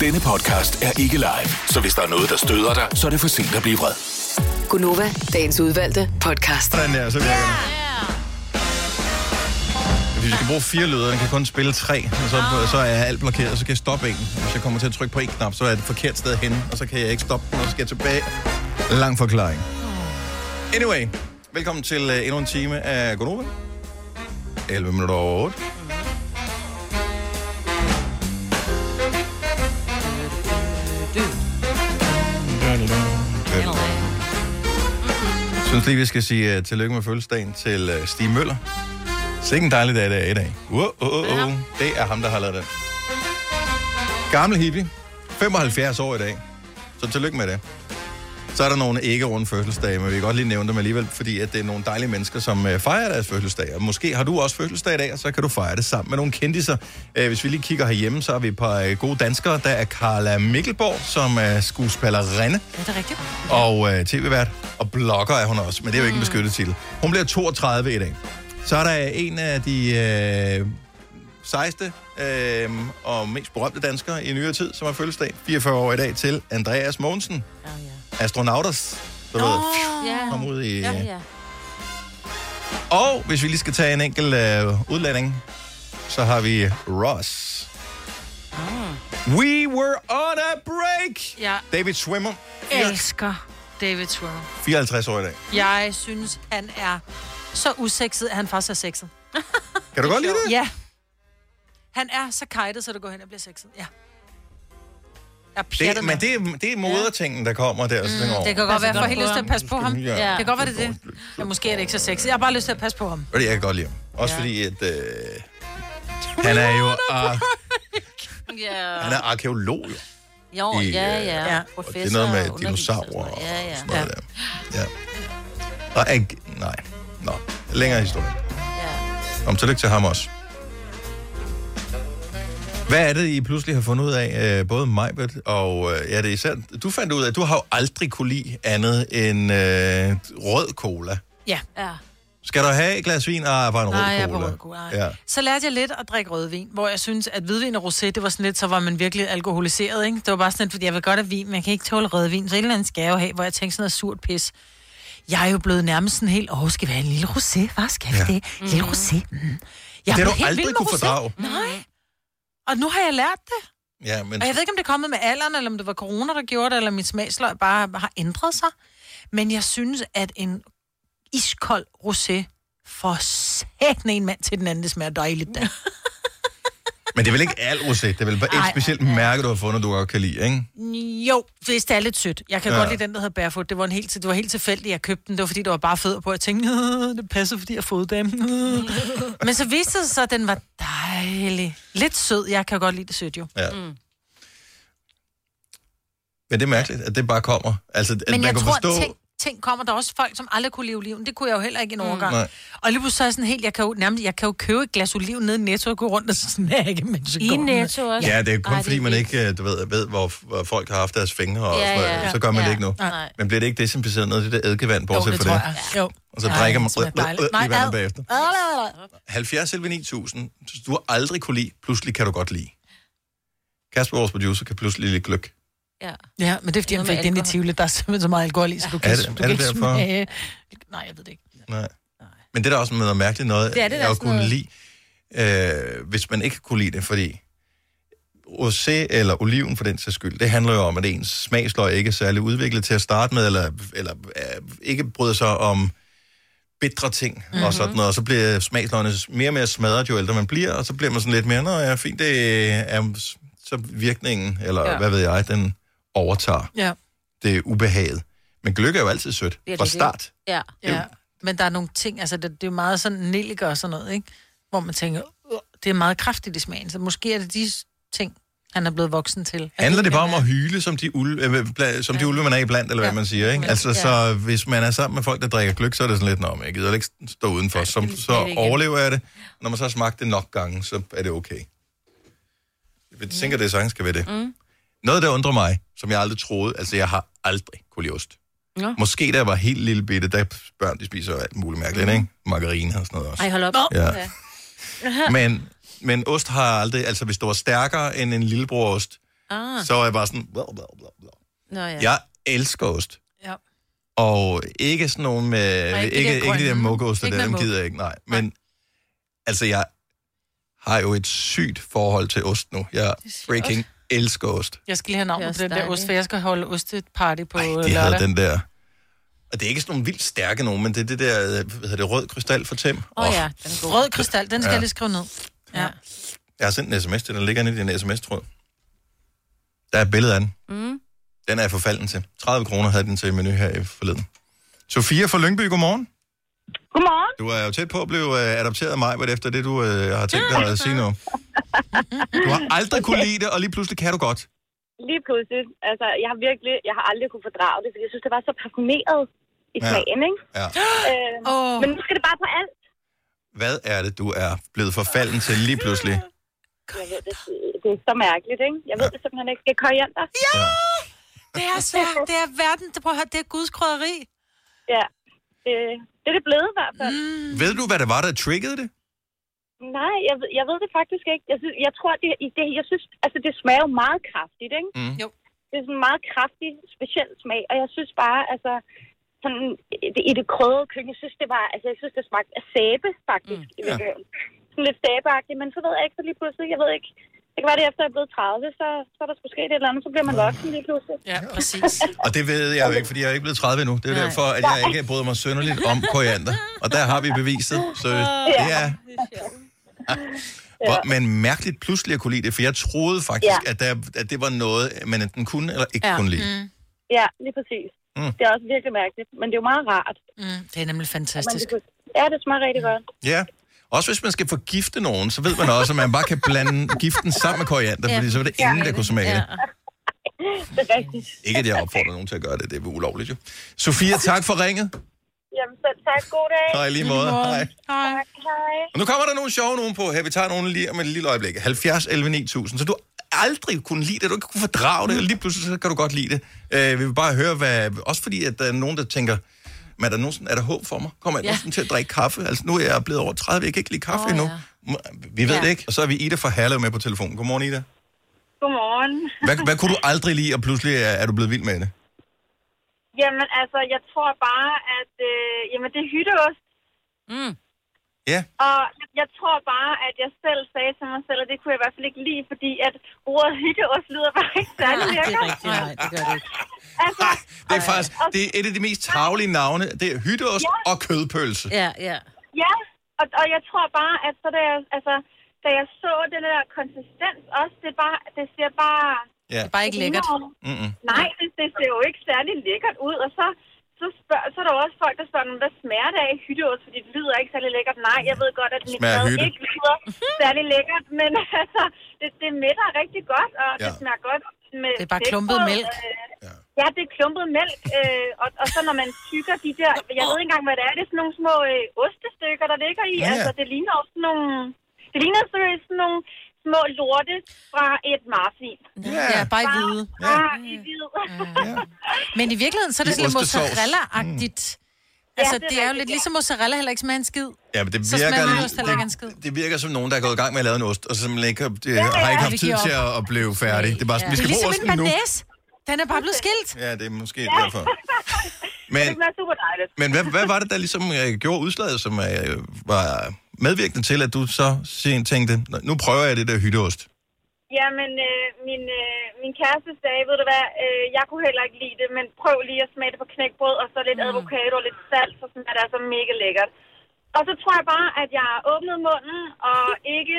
Denne podcast er ikke live, så hvis der er noget, der støder dig, så er det for sent at blive vred. Gunova, dagens udvalgte podcast. Sådan der, så virker det. Hvis vi skal bruge fire lyder, den kan kun spille tre, og så, så er alt blokeret, og så kan jeg stoppe en. Hvis jeg kommer til at trykke på en knap, så er det et forkert sted hen, og så kan jeg ikke stoppe den, og så skal jeg tilbage. Lang forklaring. Anyway, velkommen til uh, endnu en time af Gonova. 11 minutter over 8. synes lige, vi skal sige uh, tillykke med fødselsdagen til uh, Stig Møller. Sikke en dejlig dag, det er i dag. Uh, uh, uh, uh. Det er ham, der har lavet den. Gammel hippie. 75 år i dag. Så tillykke med det. Så er der nogle ikke runde fødselsdage, men vi kan godt lige nævne dem alligevel, fordi at det er nogle dejlige mennesker, som øh, fejrer deres fødselsdag. Og måske har du også fødselsdag i dag, og så kan du fejre det sammen med nogle kendiser. Øh, hvis vi lige kigger herhjemme, så har vi et par øh, gode danskere. Der er Carla Mikkelborg, som er skuespillerinde Er det rigtigt? og øh, tv-vært, og blogger er hun også, men det er jo ikke en beskyttet titel. Hun bliver 32 i dag. Så er der en af de øh, sejste øh, og mest berømte danskere i nyere tid, som har fødselsdag, 44 år i dag, til Andreas Mogensen. Oh, ja. Astronauters, du ved, Ja. kom ud i... Ja, ja. Og hvis vi lige skal tage en enkelt øh, udlanding, så har vi Ross. We were on a break! Jeg David Schwimmer, elsker David Schwimmer. 54 år i dag. Jeg synes, han er så usekset, at han faktisk er sexet. Kan du godt lide det? Ja. Han er så kajtet, så det går hen og bliver sexet. Ja. Det, med men det er, det er modertingen, der kommer der. Mm, Mm, det kan godt være, at jeg får helt lyst til at passe på ham. Ja. Det kan godt være, det er det. Ja, måske er det ikke så sexet. Jeg har bare lyst til at passe på ham. Fordi jeg kan godt lide ham. Også ja. fordi, at øh, han er jo ar- Ja. han er arkeolog. jo. Jo, I, ja, øh, ja. ja. Og det er noget med dinosaurer og Ja, ja. sådan noget der. Ja. Og ikke, nej. Nå, længere historie. Om tillykke til ham også. Hvad er det, I pludselig har fundet ud af, øh, både Majbert og øh, ja, det er især, du fandt ud af, at du har jo aldrig kunne lide andet end øh, rød cola. Ja. ja. Skal du have et glas vin? Ah, bare en Nej, rød er cola. på rød cola. Ja. Så lærte jeg lidt at drikke rødvin, hvor jeg synes, at hvidvin og rosé, det var sådan lidt, så var man virkelig alkoholiseret, ikke? Det var bare sådan lidt, fordi jeg vil godt have vin, men jeg kan ikke tåle rødvin, så et eller andet skal jeg jo have, hvor jeg tænkte sådan noget surt pis. Jeg er jo blevet nærmest sådan helt, åh, skal vi have en lille rosé? Hvad skal vi Ja. det? En lille rosé? Mm. Jeg Det har er du aldrig kunne rosé. fordrage. Nej. Og nu har jeg lært det. Ja, men Og jeg ved ikke, om det er kommet med alderen, eller om det var corona, der gjorde det, eller mit smagsløg bare har ændret sig. Men jeg synes, at en iskold rosé får sætten en mand til den anden, det smager dejligt der. Men det er vel ikke alt rosé? Det er vel bare et Ej. specielt mærke, du har fundet, du godt kan lide, ikke? Jo, hvis det er lidt sødt. Jeg kan Ja. godt lide den, der hedder Barefoot. Det var, en helt, det var helt tilfældigt, jeg købte den. Det var, fordi der var bare fødder på. Jeg tænkte, "Øh, det passer, fordi jeg har fået dem. Men så viste det sig, at den var dejlig. Lidt sød. Jeg kan godt lide det sødt, jo. Ja. Mm. Men det er mærkeligt, at det bare kommer. Altså, at Men man jeg kan tror, forstå... ting, ting kommer. Der er også folk, som aldrig kunne lide oliven. Det kunne jeg jo heller ikke i en overgang. Nej. Og lige pludselig så er jeg sådan helt, jeg kan jo, nærmest, jeg kan jo købe et glas oliven nede i Netto og gå rundt og snakke, mens jeg I går. Netto også? Ja, det er kun Ej, det fordi, er man ikke øh, du ved, ved hvor, hvor folk har haft deres fingre, og Ja, noget. ja. så gør man Ja. det ikke nu. Nej. Men bliver det ikke desinficeret noget af det der eddikevand, bortset tror det? jeg. Jo. Og så drikker man lige Nej, vandet bagefter. 70 11 9000, så du har aldrig kunne lide, pludselig kan du godt lide. Kasper, vores producer, kan pludselig lide gløk. Ja. Ja, men det er fordi, han fik det ind i. Tivoli. Der er simpelthen så meget alkohol i, så du Er kan, det- du er kan det derfor? smage... Nej, jeg ved det ikke. Nej. Men det er da også noget mærkeligt noget, Det er det også kunne noget. lide, øh, hvis man ikke kunne lide det, fordi rosé eller oliven for den sags skyld, det handler jo om, at ens smagsløg ikke er særlig udviklet til at starte med, eller, eller øh, ikke bryder sig om bitre ting mm-hmm. Mhm. og sådan noget, og så bliver smagsløgene mere og mere smadret, jo ældre man bliver, og så bliver man sådan lidt mere, nå ja, fint, det er så virkningen, eller. Ja. hvad ved jeg, den overtager Ja. det er ubehaget. Men gløk er jo altid sødt, Det er fra det. start. Ja. ja. Men der er nogle ting, altså det, det er jo meget sådan nelliker og sådan noget, ikke? Hvor man tænker, "Åh, det er meget kraftigt i smagen, så måske er det de ting, han er blevet voksen til. Handler det bare om at hyle, som de, ul, øh, bla- som de ulve, man er iblandt, eller hvad man siger, ikke? Altså, så hvis man er sammen med folk, der drikker gløk, så er det sådan lidt, nå, men jeg gider ikke stå udenfor, så, så overlever jeg det. Når man så har smagt det nok gange, så er det okay. Jeg tænker, det sagtens skal være det. Mm. Noget, der undrer mig, som jeg aldrig troede, altså jeg har aldrig kunne lide ost. Nå. Måske da jeg var helt lille bitte, der børn, de spiser jo alt muligt mærkeligt, ikke? Margarine og sådan noget også. Ej, hold op. Ja. Okay. Men, men ost har aldrig, altså hvis det var stærkere end en lillebrorost, Ah. så var jeg bare sådan, blah, blah, blah, blah. Nå, ja. Jeg elsker ost. Ja. Og ikke sådan nogle med, Nej, ikke ikke, ikke, ikke de der grønne. mokoster, der, dem gider jeg ikke, nej. Men altså, jeg har jo et sygt forhold til ost nu. Jeg freaking elsker ost. Jeg skal lige have navn på den der ost, for jeg skal holde osteparty på De lørdag. havde den der... Og det er ikke sådan nogle vildt stærke nogen, men det er det der, hvad hedder det, rød krystal for tem. Åh oh, ja, den er god. Rød krystal, den skal Ja. jeg lige skrive ned. Ja. Jeg har sendt en sms til, den ligger inde i din sms-tråd. Der er et billede af den. Mm. Den er jeg forfalden til. 30 kroner havde den til menu her i forleden. Sofia fra Lyngby, godmorgen. Godmorgen. Du er jo tæt på at blive øh, adopteret af mig, efter det, du øh, har tænkt dig at sige nu. Du har aldrig kunne lide det, og lige pludselig kan du godt. Lige pludselig. Altså, jeg har virkelig, jeg har aldrig kunne fordrage det, fordi jeg synes, det var så parfumeret i Ja. smagen, ikke? Ja. Øh, oh. Men nu skal det bare på alt. Hvad er det, du er blevet forfalden til lige pludselig? Jeg ved, det, det er så mærkeligt, ikke? Jeg ved det simpelthen ikke. Det er koriander. Ja! Det er svært. Det er verden. Det, prøv at høre, det er Guds krydderi. Ja. Det, det er det blevet i hvert fald. Mm. Ved du, hvad det var, der triggede det? Nej, jeg, ved- jeg ved det faktisk ikke. Jeg, synes, jeg tror, det, det, jeg synes, altså det smager jo meget kraftigt, ikke? Mm. Jo. Det er sådan en meget kraftig, speciel smag, og jeg synes bare, altså, sådan, i det, i det krødede køkken, jeg synes, det var, altså, jeg synes, det smagte af sæbe, faktisk, mm. i virkeligheden. Sådan lidt sæbeagtigt, men så ved jeg ikke, så lige pludselig, jeg ved ikke, det kan være det efter, jeg er blevet 30, så, så er der skulle ske et eller andet, så bliver man voksen lige pludselig. Ja, præcis. Og det ved jeg jo ikke, fordi jeg er ikke blevet 30 endnu. Det er jo derfor, at jeg ikke bryder mig synderligt om koriander. Og der har vi beviset. Så det er... Hvor, men mærkeligt pludselig at kunne lide det, for jeg troede faktisk, Ja. at, der, at det var noget, man enten kunne eller ikke kunne lide. Mm. Ja, lige præcis. Mm. Det er også virkelig mærkeligt, men det er jo meget rart. Mm, det er nemlig fantastisk. det, ja, det smager rigtig godt. Ja. Også hvis man skal forgifte nogen, så ved man også, at man bare kan blande giften sammen med koriander, Ja. fordi så vil det ingen, der kunne smage det. Det er rigtigt. Ikke, at jeg opfordrer nogen til at gøre det, det er ulovligt jo. Sofia, tak for ringet. Jamen, selv tak. God dag. I lige måde. Hej. Hej. Hej. Og nu kommer der nogle sjove nogen på her. Vi tager nogle lige om et lille øjeblik. 70 11 9000. Så du aldrig kunne lide det, du ikke kunne fordrage det, og lige pludselig så kan du godt lide det. Uh, vi vil bare høre, hvad... Også fordi, at der er nogen, der tænker, men er der, nogensinde, er der håb for mig? Kommer jeg Ja. nogensinde til at drikke kaffe? Altså, nu er jeg blevet over 30, jeg kan ikke lide kaffe Åh, endnu. ja. Vi ved Ja. det ikke. Og så er vi Ida fra Herlev med på telefonen. Godmorgen, Ida. Godmorgen. Hvad, hvad kunne du aldrig lide, og pludselig er, er du blevet vild med det? Jamen, altså, jeg tror bare, at øh, jamen, det er hytteost. Mm. Ja. Og jeg tror bare, at jeg selv sagde til mig selv, at det kunne jeg i hvert fald ikke lide, fordi at ordet hytteost lyder bare ikke særlig Nej, det er rigtigt. Nej, det gør det ikke. Altså, Det er faktisk det er et af de mest travlige navne. Det er hytteost Ja. og kødpølse. Ja, ja. ja, og, og jeg tror bare, at så der, altså, da jeg så den der konsistens også, det, er bare, det ser bare... Ja. Det er bare ikke lækkert. Mm-mm. Nej, det, det ser jo ikke særlig lækkert ud, og så, så, spørg, så er der jo også folk, der spørger, "Men hvad smager det af hytteost, fordi det lyder ikke særlig lækkert. Nej, jeg ved godt, at mit mad ikke lyder særlig lækkert, men altså, det, det mætter rigtig godt, og ja. det Ja. smager godt med Det er bare klumpet mælk. Øh, ja, det er klumpet mælk, øh, og, og så når man tykker de der, jeg ved ikke engang, hvad det er, det er sådan nogle små øh, ostestykker, der ligger i. Ja, ja. Altså, det ligner også sådan nogle, det ligner seriøst sådan nogle små lorte fra et marsvin. Ja, bare i hvide. Bare i hvid. Men i virkeligheden, så er det sådan lidt mozzarella-agtigt. Altså, det er det er jo lidt ligesom mozzarella heller ikke smager en skid. Ja, men det Så smager virker, hytteost heller ikke en skid. det, det virker som nogen, der er gået i gang med at lave en ost, og som ikke har, de, ja, har ikke ja, haft vi tid til at, at blive færdig. Det er bare sådan, vi det er skal bruge ligesom en osten nu. Den er bare blevet skilt. Ja, det er måske derfor. Men, Det smager super dejligt. men hvad, hvad var det, der ligesom øh, gjorde udslaget, som øh, var medvirkende til, at du så sent tænkte, "Nå, nu prøver jeg det der hytteost? Jamen, øh, min, øh, min kæreste sagde, ved du hvad, øh, jeg kunne heller ikke lide det, men prøv lige at smage det på knækbrød, og så lidt avocado og lidt salt, så smager det altså mega lækkert. Og så tror jeg bare, at jeg åbnede munden, og ikke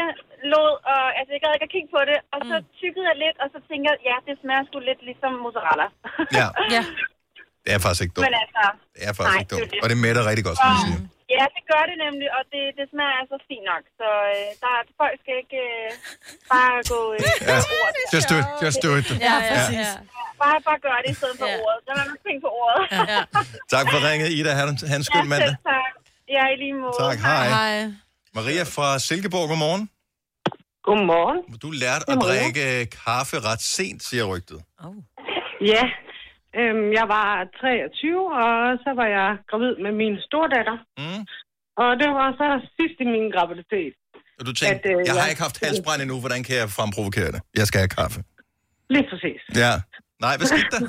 lod, og, altså jeg gad ikke at kigge på det, og så tykkede jeg lidt, og så tænkte jeg, ja, det smager sgu lidt ligesom mozzarella. Ja. ja. Det er faktisk ikke dumt. Men altså, Det er faktisk nej, ikke det er dumt. det. Og det mætter rigtig godt, som du siger. Ja, det gør det nemlig, og det, det smager altså fint nok. Så øh, der, folk skal ikke øh, bare gå øh, Ja. på ordet. Just do it. Just do it. Ja, præcis. Ja. Bare, bare gør det i stedet for ordet. Så er man tænke på ordet. Ja. Tak for ringet, Ida. Han, han skøn mandag. selv tak. Ja, i lige måde. Tak, hej. Maria fra Silkeborg, godmorgen. Godmorgen. Du lærte at drikke kaffe ret sent, siger rygtet. Ja, øhm, jeg var 23, og så var jeg gravid med min stordatter. Mm. Og det var så sidst i min graviditet. Og du tænkte, At, øh, jeg har ikke haft halsbrand endnu, hvordan kan jeg fremprovokere det? Jeg skal have kaffe. Lige præcis. Ja. Nej, hvad skete der?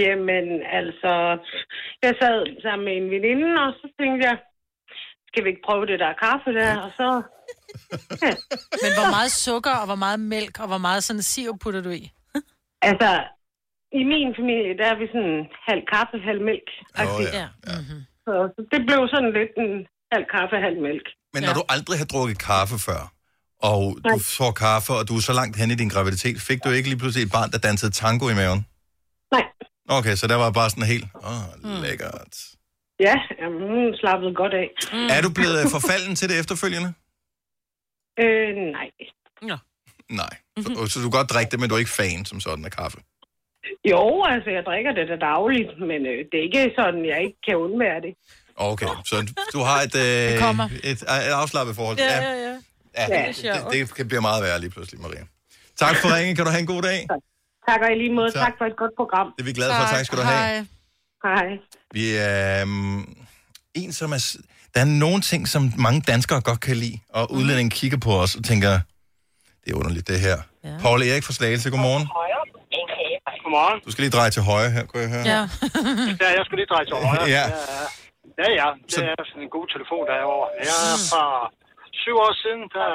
Jamen, altså, jeg sad sammen med en veninde, og så tænkte jeg, skal vi ikke prøve det der kaffe der? Og så, Men hvor meget sukker, og hvor meget mælk, og hvor meget sådan sirup putter du i? altså, i min familie, der er vi sådan halv kaffe, halv mælk. Oh, ja. Så, så det blev sådan lidt en halv kaffe, halv mælk. Men når du aldrig har drukket kaffe før, og du får kaffe, og du er så langt hen i din graviditet, fik du ikke lige pludselig et barn, der dansede tango i maven? Nej. Okay, så der var bare sådan helt, åh, oh, lækkert. Ja, jamen, hun slappede godt af. Mm. Er du blevet øh, forfalden til det efterfølgende? Øh, nej. Ja. Nej. Så, så du kan godt drikke det, men du er ikke fan som sådan af kaffe? Jo, altså, jeg drikker det da dagligt, men øh, det er ikke sådan, jeg ikke kan undvære det. Okay, så du har et, øh, kommer. et, et afslappet forhold. ja. ja, ja. ja Det er det, det, det bliver meget værre lige pludselig, Maria. Tak for ringen. Kan du have en god dag? Tak og i lige måde. Tak. Tak, for et godt program. Det er vi glade for. Tak skal du have. Hej. Vi er um, en, som er... Der er nogle ting, som mange danskere godt kan lide, og Mhm. udlændingen kigger på os og tænker, det er underligt, det her. Ja. Paul Erik fra Slagelse, godmorgen. Godmorgen. Du skal lige dreje til højre her, kunne jeg høre. Ja. ja, jeg skulle lige dreje til højre. Ja. Ja, ja. Det er sådan en god telefon, der er over. Jeg er fra syv år siden, der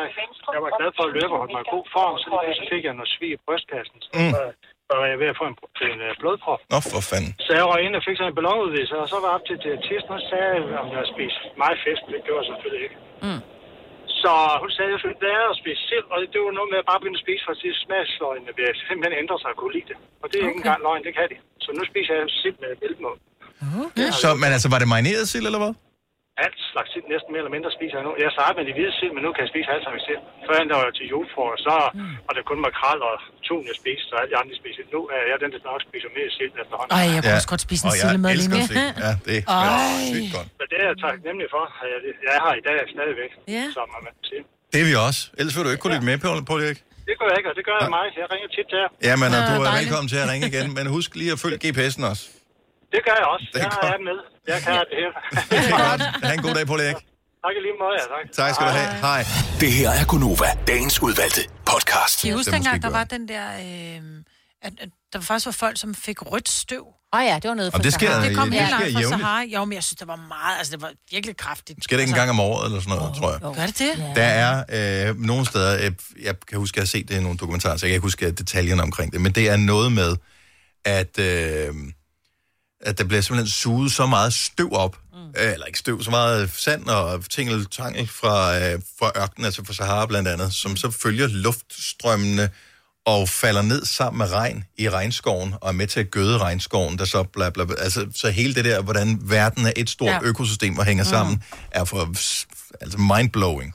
jeg var glad for at løbe og holde mig i god form, så lige fik jeg noget svig i brystkassen. Så Mm. så var jeg ved at få en, en øh, blodprop. Nå, for fanden. Så jeg røg ind og fik sådan en ballonudvidelse, og så var jeg op til diætisten, og så sagde jeg, om jeg havde spist meget fisk. Det gjorde jeg selvfølgelig ikke. Mm. Så hun sagde, at jeg skulle lære at spise sild, og det var noget med at bare begynde at spise, for at smagsløgene vil simpelthen ændre sig og kunne lide det. Og det er okay. ikke engang løgn, det kan de. Så nu spiser jeg sild med mælkemål. Okay. Så, men altså, var det marineret sild, eller hvad? Alt slags sild, næsten mere eller mindre spiser jeg nu. Jeg startede med de hvide sild, men nu kan jeg spise alt slags sild. Før der var jeg til julefrokost, så var det kun makrel og tun, jeg spiste, så alle de andre spiser. Nu er jeg den, der nok spiser mere sild efterhånden. Ej, jeg kunne også godt spise en Og jeg sillemad lige nu. Ja, det er sygt godt. Så det er jeg taknemmelig for. at Jeg, jeg har i dag stadigvæk, Ja. som man siger. Det er vi også. Ellers vil du ikke kunne lytte med, Paul, Paul Erik. Det gør jeg ikke, og det gør jeg mig. Jeg ringer tit til jer. Jamen, og Ja, du er dejligt. velkommen til at ringe igen, men husk lige at følge GPS'en også. Det gør jeg også. Det er jeg godt. er med. Jeg kan det her. Ha' en god dag, Paul Erik. tak i lige måde, ja. Tak. Tak skal du have. Hej. Det her er Gunova, dagens udvalgte podcast. Kan I huske dengang, der var den der... Øh, at, at der faktisk var folk, som fik rødt støv? Åh oh ja, det var noget Om det sker- Det kom det helt sker langt fra. Sahara. Jo, men jeg synes, det var meget... Altså, det var virkelig kraftigt. Skal det ikke en gang om året, eller sådan noget, tror jeg. Gør det det? Der er øh, nogle steder, øh, jeg kan huske, at jeg har set det i nogle dokumentarer, så jeg kan ikke huske detaljerne omkring det, men det er noget med, at, øh, at der bliver simpelthen suget så meget støv op øh, eller ikke støv, så meget sand og tingeltangel fra, øh, fra ørkenen, altså fra Sahara blandt andet, som så følger luftstrømmene og falder ned sammen med regn i regnskoven, og er med til at gøde regnskoven, der så bla, bla, bla. Altså, så hele det der, hvordan verden er et stort Ja. økosystem og hænger Mm. sammen, er for altså mindblowing.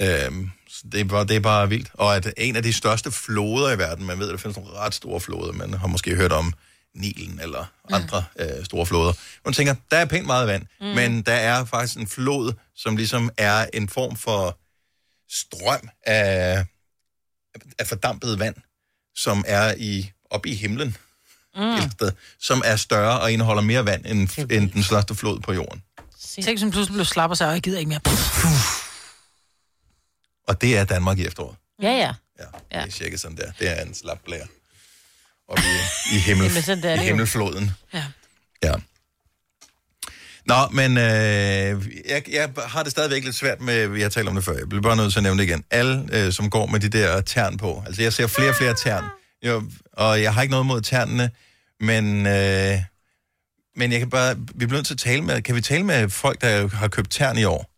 Øhm, det, er bare, det er bare vildt. Og at en af de største floder i verden, man ved, at der findes nogle ret store floder, man har måske hørt om Nilen eller andre mm. øh, store floder. Man tænker, der er pænt meget vand, mm. men der er faktisk en flod, som ligesom er en form for strøm af, af fordampet vand, som er i op i himlen, mm. sted, som er større og indeholder mere vand end, end den største flod på jorden. Tænk, som pludselig blev slap og sagde, jeg gider ikke mere. Og det er Danmark i efteråret. Ja, ja. Ja. Det er cirka sådan der. Det er en slap blære. Op i, i, himmel, Jamen, i himmelfloden. Ja. Ja. Nå, men øh, jeg, jeg har det stadigvæk lidt svært med, vi har talt om det før, jeg bliver bare nødt til at nævne det igen. Alle, øh, som går med de der tern på. Altså, jeg ser flere og flere tern. Jo, og jeg har ikke noget mod ternene, men, øh, men jeg kan bare, vi bliver nødt til at tale med, kan vi tale med folk, der har købt tern i år?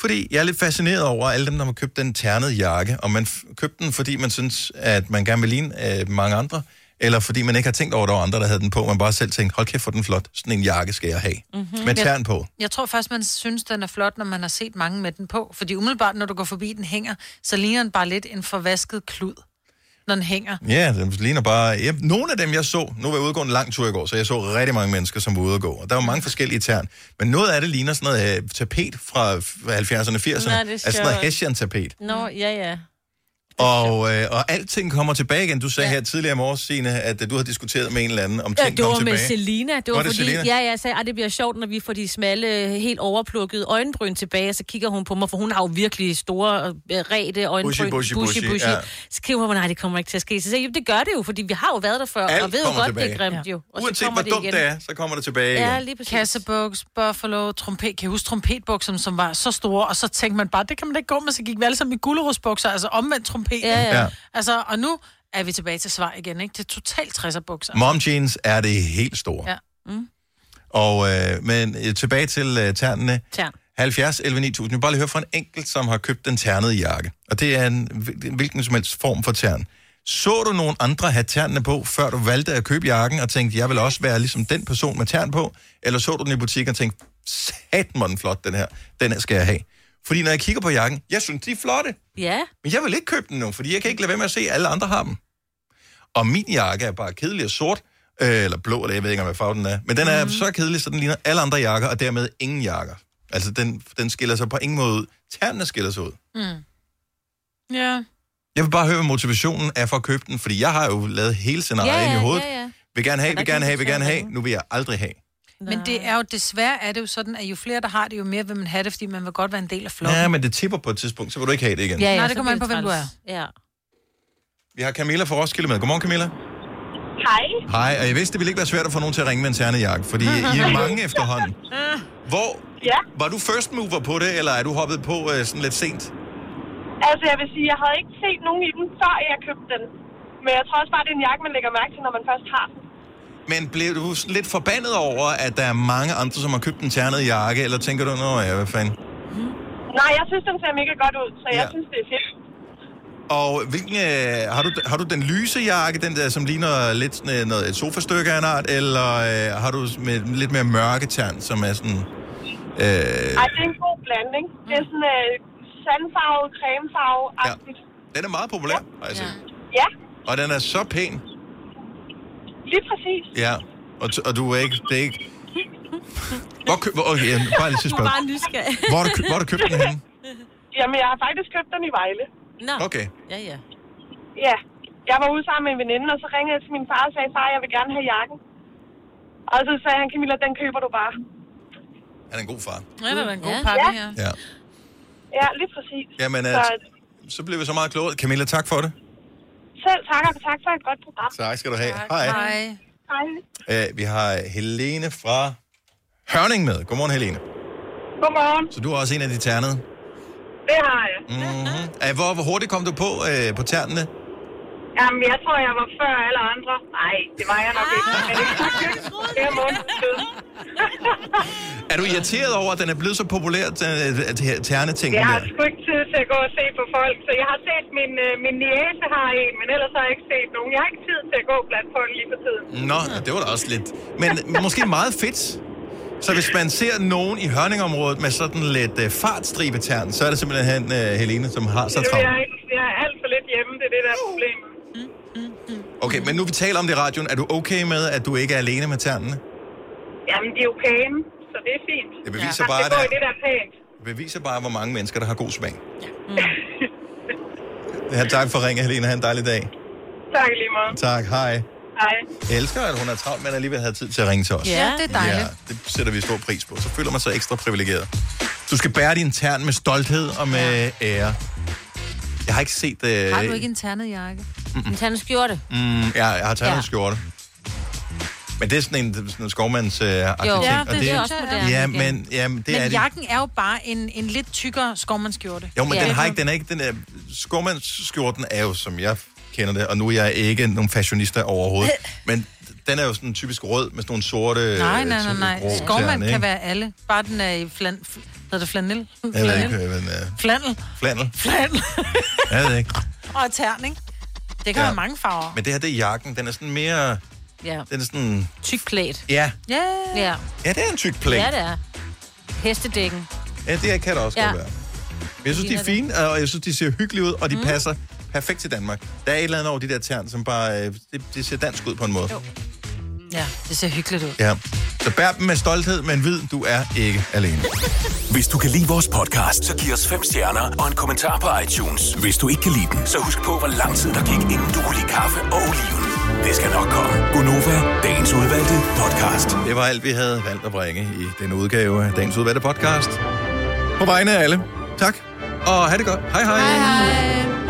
Fordi jeg er lidt fascineret over alle dem, der har købt den ternede jakke, og man købte den, fordi man synes, at man gerne vil ligne øh, mange andre, eller fordi man ikke har tænkt over, at der var andre, der havde den på, man bare selv tænkte, hold kæft, for den flot, sådan en jakke skal jeg have. Mm-hmm. Med tern på. Jeg tror faktisk, man synes, den er flot, når man har set mange med den på. Fordi umiddelbart, når du går forbi, den hænger, så ligner den bare lidt en forvasket klud, når den hænger. Ja, den ligner bare... Ja, nogle af dem, jeg så... Nu var jeg ude og en lang tur i går, så jeg så rigtig mange mennesker, som var ude at gå. Og der var mange forskellige tern. Men noget af det ligner sådan noget øh, tapet fra 70'erne, 80'erne. Nej, det er altså sådan noget hessian-tapet. Nå, ja, ja. Og, øh, og alting kommer tilbage igen. Du sagde ja. her tidligere i morges, Signe, at øh, du har diskuteret med en eller anden, om Ja, ting det kom var med tilbage. Selina. Det var, Var det fordi, Selina? ja, jeg sagde, at det bliver sjovt, når vi får de smalle, helt overplukkede øjenbryn tilbage, og så kigger hun på mig, for hun har jo virkelig store, øh, rede øjenbryn. Bushy, bushy, bushy, ja. Så kigger hun på mig, nej, det kommer ikke til at ske. Så siger jeg, "Jo, det gør det jo, fordi vi har jo været der før, Alt og ved jo godt, det er tilbage. grimt jo. Og så Uanset kommer hvor dumt igen. det er, så kommer det tilbage Ja, igen. lige præcis. Kassebuks, Buffalo, trompet. Kan jeg huske trompetbukserne, som var så store, og så tænkte man bare, det kan man da ikke gå med, så gik vi alle sammen i gulerodsbukser, altså omvendt trompet. Ja, ja. Ja. Altså, og nu er vi tilbage til svar igen, ikke? Det er totalt 60'er bukser. Mom jeans er det helt store. Ja. Mm. Og, øh, men øh, tilbage til øh, ternene. Tern. 70 11 9000. Jeg vil bare lige høre fra en enkelt, som har købt den ternede jakke. Og det er en hvil- hvilken som helst form for tern. Så du nogen andre have ternene på, før du valgte at købe jakken, og tænkte, jeg vil også være ligesom den person med tern på? Eller så du den i butikken og tænkte, satan hvor den flot, den her. Den her skal jeg have. Fordi når jeg kigger på jakken, jeg synes, de er flotte. Ja. Men jeg vil ikke købe den nu, fordi jeg kan ikke lade være med at se, at alle andre har dem. Og min jakke er bare kedelig og sort, øh, eller blå, eller jeg ved ikke, hvad farve den er. Men den er mm. så kedelig, så den ligner alle andre jakker, og dermed ingen jakker. Altså, den, den skiller sig på ingen måde ud. Ternene skiller sig ud. Mm. Ja. Jeg vil bare høre, hvad motivationen er for at købe den, fordi jeg har jo lavet hele scenariet ja, ind i hovedet. ja, ja. Vil gerne have, vil gerne have, vil gerne have. Nu vil jeg aldrig have. Men det er jo desværre er det jo sådan, at jo flere der har det, jo mere vil man have det, fordi man vil godt være en del af flokken. Ja, men det tipper på et tidspunkt, så vil du ikke have det igen. Ja, ja, Nej, det kommer an på, hvem du er. Ja. Vi har Camilla fra Roskilde med. Godmorgen, Camilla. Hej. Hej, og jeg vidste, det ville ikke være svært at få nogen til at ringe med en ternet jakke, fordi I er mange efterhånden. Hvor, Ja. var du first mover på det, eller er du hoppet på øh, sådan lidt sent? Altså, jeg vil sige, jeg havde ikke set nogen i den, før jeg købte den. Men jeg tror også bare, det er en jakke, man lægger mærke til, når man først har den. Men blev du lidt forbandet over, at der er mange andre, som har købt en ternet jakke, eller tænker du, nå ja, hvad fanden? Nej, jeg synes, den ser mega godt ud, så jeg Ja. synes, det er fedt. Og hvilken, øh, har, du, har du den lyse jakke, den der, som ligner lidt sådan, øh, noget, et sofastykke af en art, eller øh, har du med lidt mere mørke tern, som er sådan... Øh, Ej, det er en god blanding. Det er sådan øh, sandfarvet, cremefarve-agtigt. den er meget populær, jeg set. Ja, Og den er så pæn. Lige præcis. Ja, og, t- og du er ikke... Det er ikke... Hvor, kø- hvor, okay, bare lige til Du spørgsmål. bare nysgerrig. Hvor har du, kø- hvor har du købt den henne? Jamen, jeg har faktisk købt den i Vejle. Nå. Okay. Ja, ja. Ja. Jeg var ude sammen med en veninde, og så ringede jeg til min far og sagde, far, jeg vil gerne have jakken. Og så sagde han, Camilla, den køber du bare. Han er en god far. Ja, det var en god Ja. pakke Ja. her. Ja. Ja, lige præcis. Jamen, Så, øh, så bliver vi så meget klogere. Camilla, tak for det. Selv tak, og tak for et godt program. Tak skal du have. Hej. Hej. Hej. Øh, vi har Helene fra Hørning med. Godmorgen, Helene. Godmorgen. Så du er også en af de ternede? Det har jeg. Mm-hmm. Øh, hvor, hvor hurtigt kom du på, øh, på ternene? Jamen, jeg tror, jeg var før alle andre. Nej, det var jeg nok ikke. Men det er flere måneder siden. Er du irriteret over, at den er blevet så populær, terneting? Jeg har sgu ikke tid til at gå og se på folk, så jeg har set min, øh, min niece har en, men ellers har jeg ikke set nogen. Jeg har ikke tid til at gå blandt folk lige for tiden. Nå, det var da også lidt. Men måske meget fedt. Så hvis man ser nogen i Hørningområdet med sådan lidt uh, fartstribetern, så er det simpelthen uh, Helene, som har så travlt. jeg, ikke- jeg er alt for lidt hjemme, det er det der er problemet. Okay, men nu vi taler om det i radioen, er du okay med, at du ikke er alene med ternene? Jamen, de er jo pæne, så det er fint. Det beviser Man bare, at- i det der er pænt. Det beviser bare, hvor mange mennesker, der har god smag. Ja, tak for ringen, Helene. Ha' en dejlig dag. Tak lige måde. Tak, hej. Hej. Jeg elsker, at hun er travlt, men alligevel havde tid til at ringe til os. Ja, det er dejligt. Ja, det sætter vi stor pris på. Så føler man sig ekstra privilegeret. Du skal bære din tern med stolthed og med ære. Jeg har ikke set... Øh, Har du ikke en ternet jakke? En ternet skjorte. Mm, ja, jeg har taget Ja. en skjorte. Men det er sådan en, sådan en skovmands øh, ja, og det, det er også moderne. Ja, men, jamen, det men er det. jakken er jo bare en, en lidt tykkere skovmandskjorte. Jo, men den har ikke, den er ikke, den er, skovmandsskjorten er jo, som jeg kender det, og nu er jeg ikke nogen fashionista overhovedet, men den er jo sådan typisk rød med sådan nogle sorte... Nej, nej, nej, nej. grå Skovmand kan være alle. Bare den er i flan... fl- Hedder det flanel? Jeg ved ikke, hvad den er. Flanel. Flannel. Flanel. Jeg ved ikke. Og tern, ikke? Det kan Ja. være mange farver. Men det her, det er jakken. Den er sådan mere... Ja. Den er sådan... Tyk klædt. Ja. Ja. Ja. Ja, det er en tyk plæn. Ja, det er. Hestedækken. Ja, det kan det også Ja. godt være. Men jeg synes, de er fine, og jeg synes, de ser hyggelige ud, og de mm. passer perfekt til Danmark. Der er et eller andet over de der tern, som bare... øh, Det, det ser dansk ud på en måde. Jo. Ja, det ser hyggeligt ud. Ja. Så bær dem med stolthed, men vid, du er ikke alene. Hvis du kan lide vores podcast, så giv os fem stjerner og en kommentar på iTunes. Hvis du ikke kan lide den, så husk på, hvor lang tid der gik, inden du kunne lide kaffe og oliven. Det skal nok komme. Gonova, dagens udvalgte podcast. Det var alt, vi havde valgt at bringe i denne udgave af dagens udvalgte podcast. På vegne af alle. Tak. Og have det godt. Hej hej. hej, hej.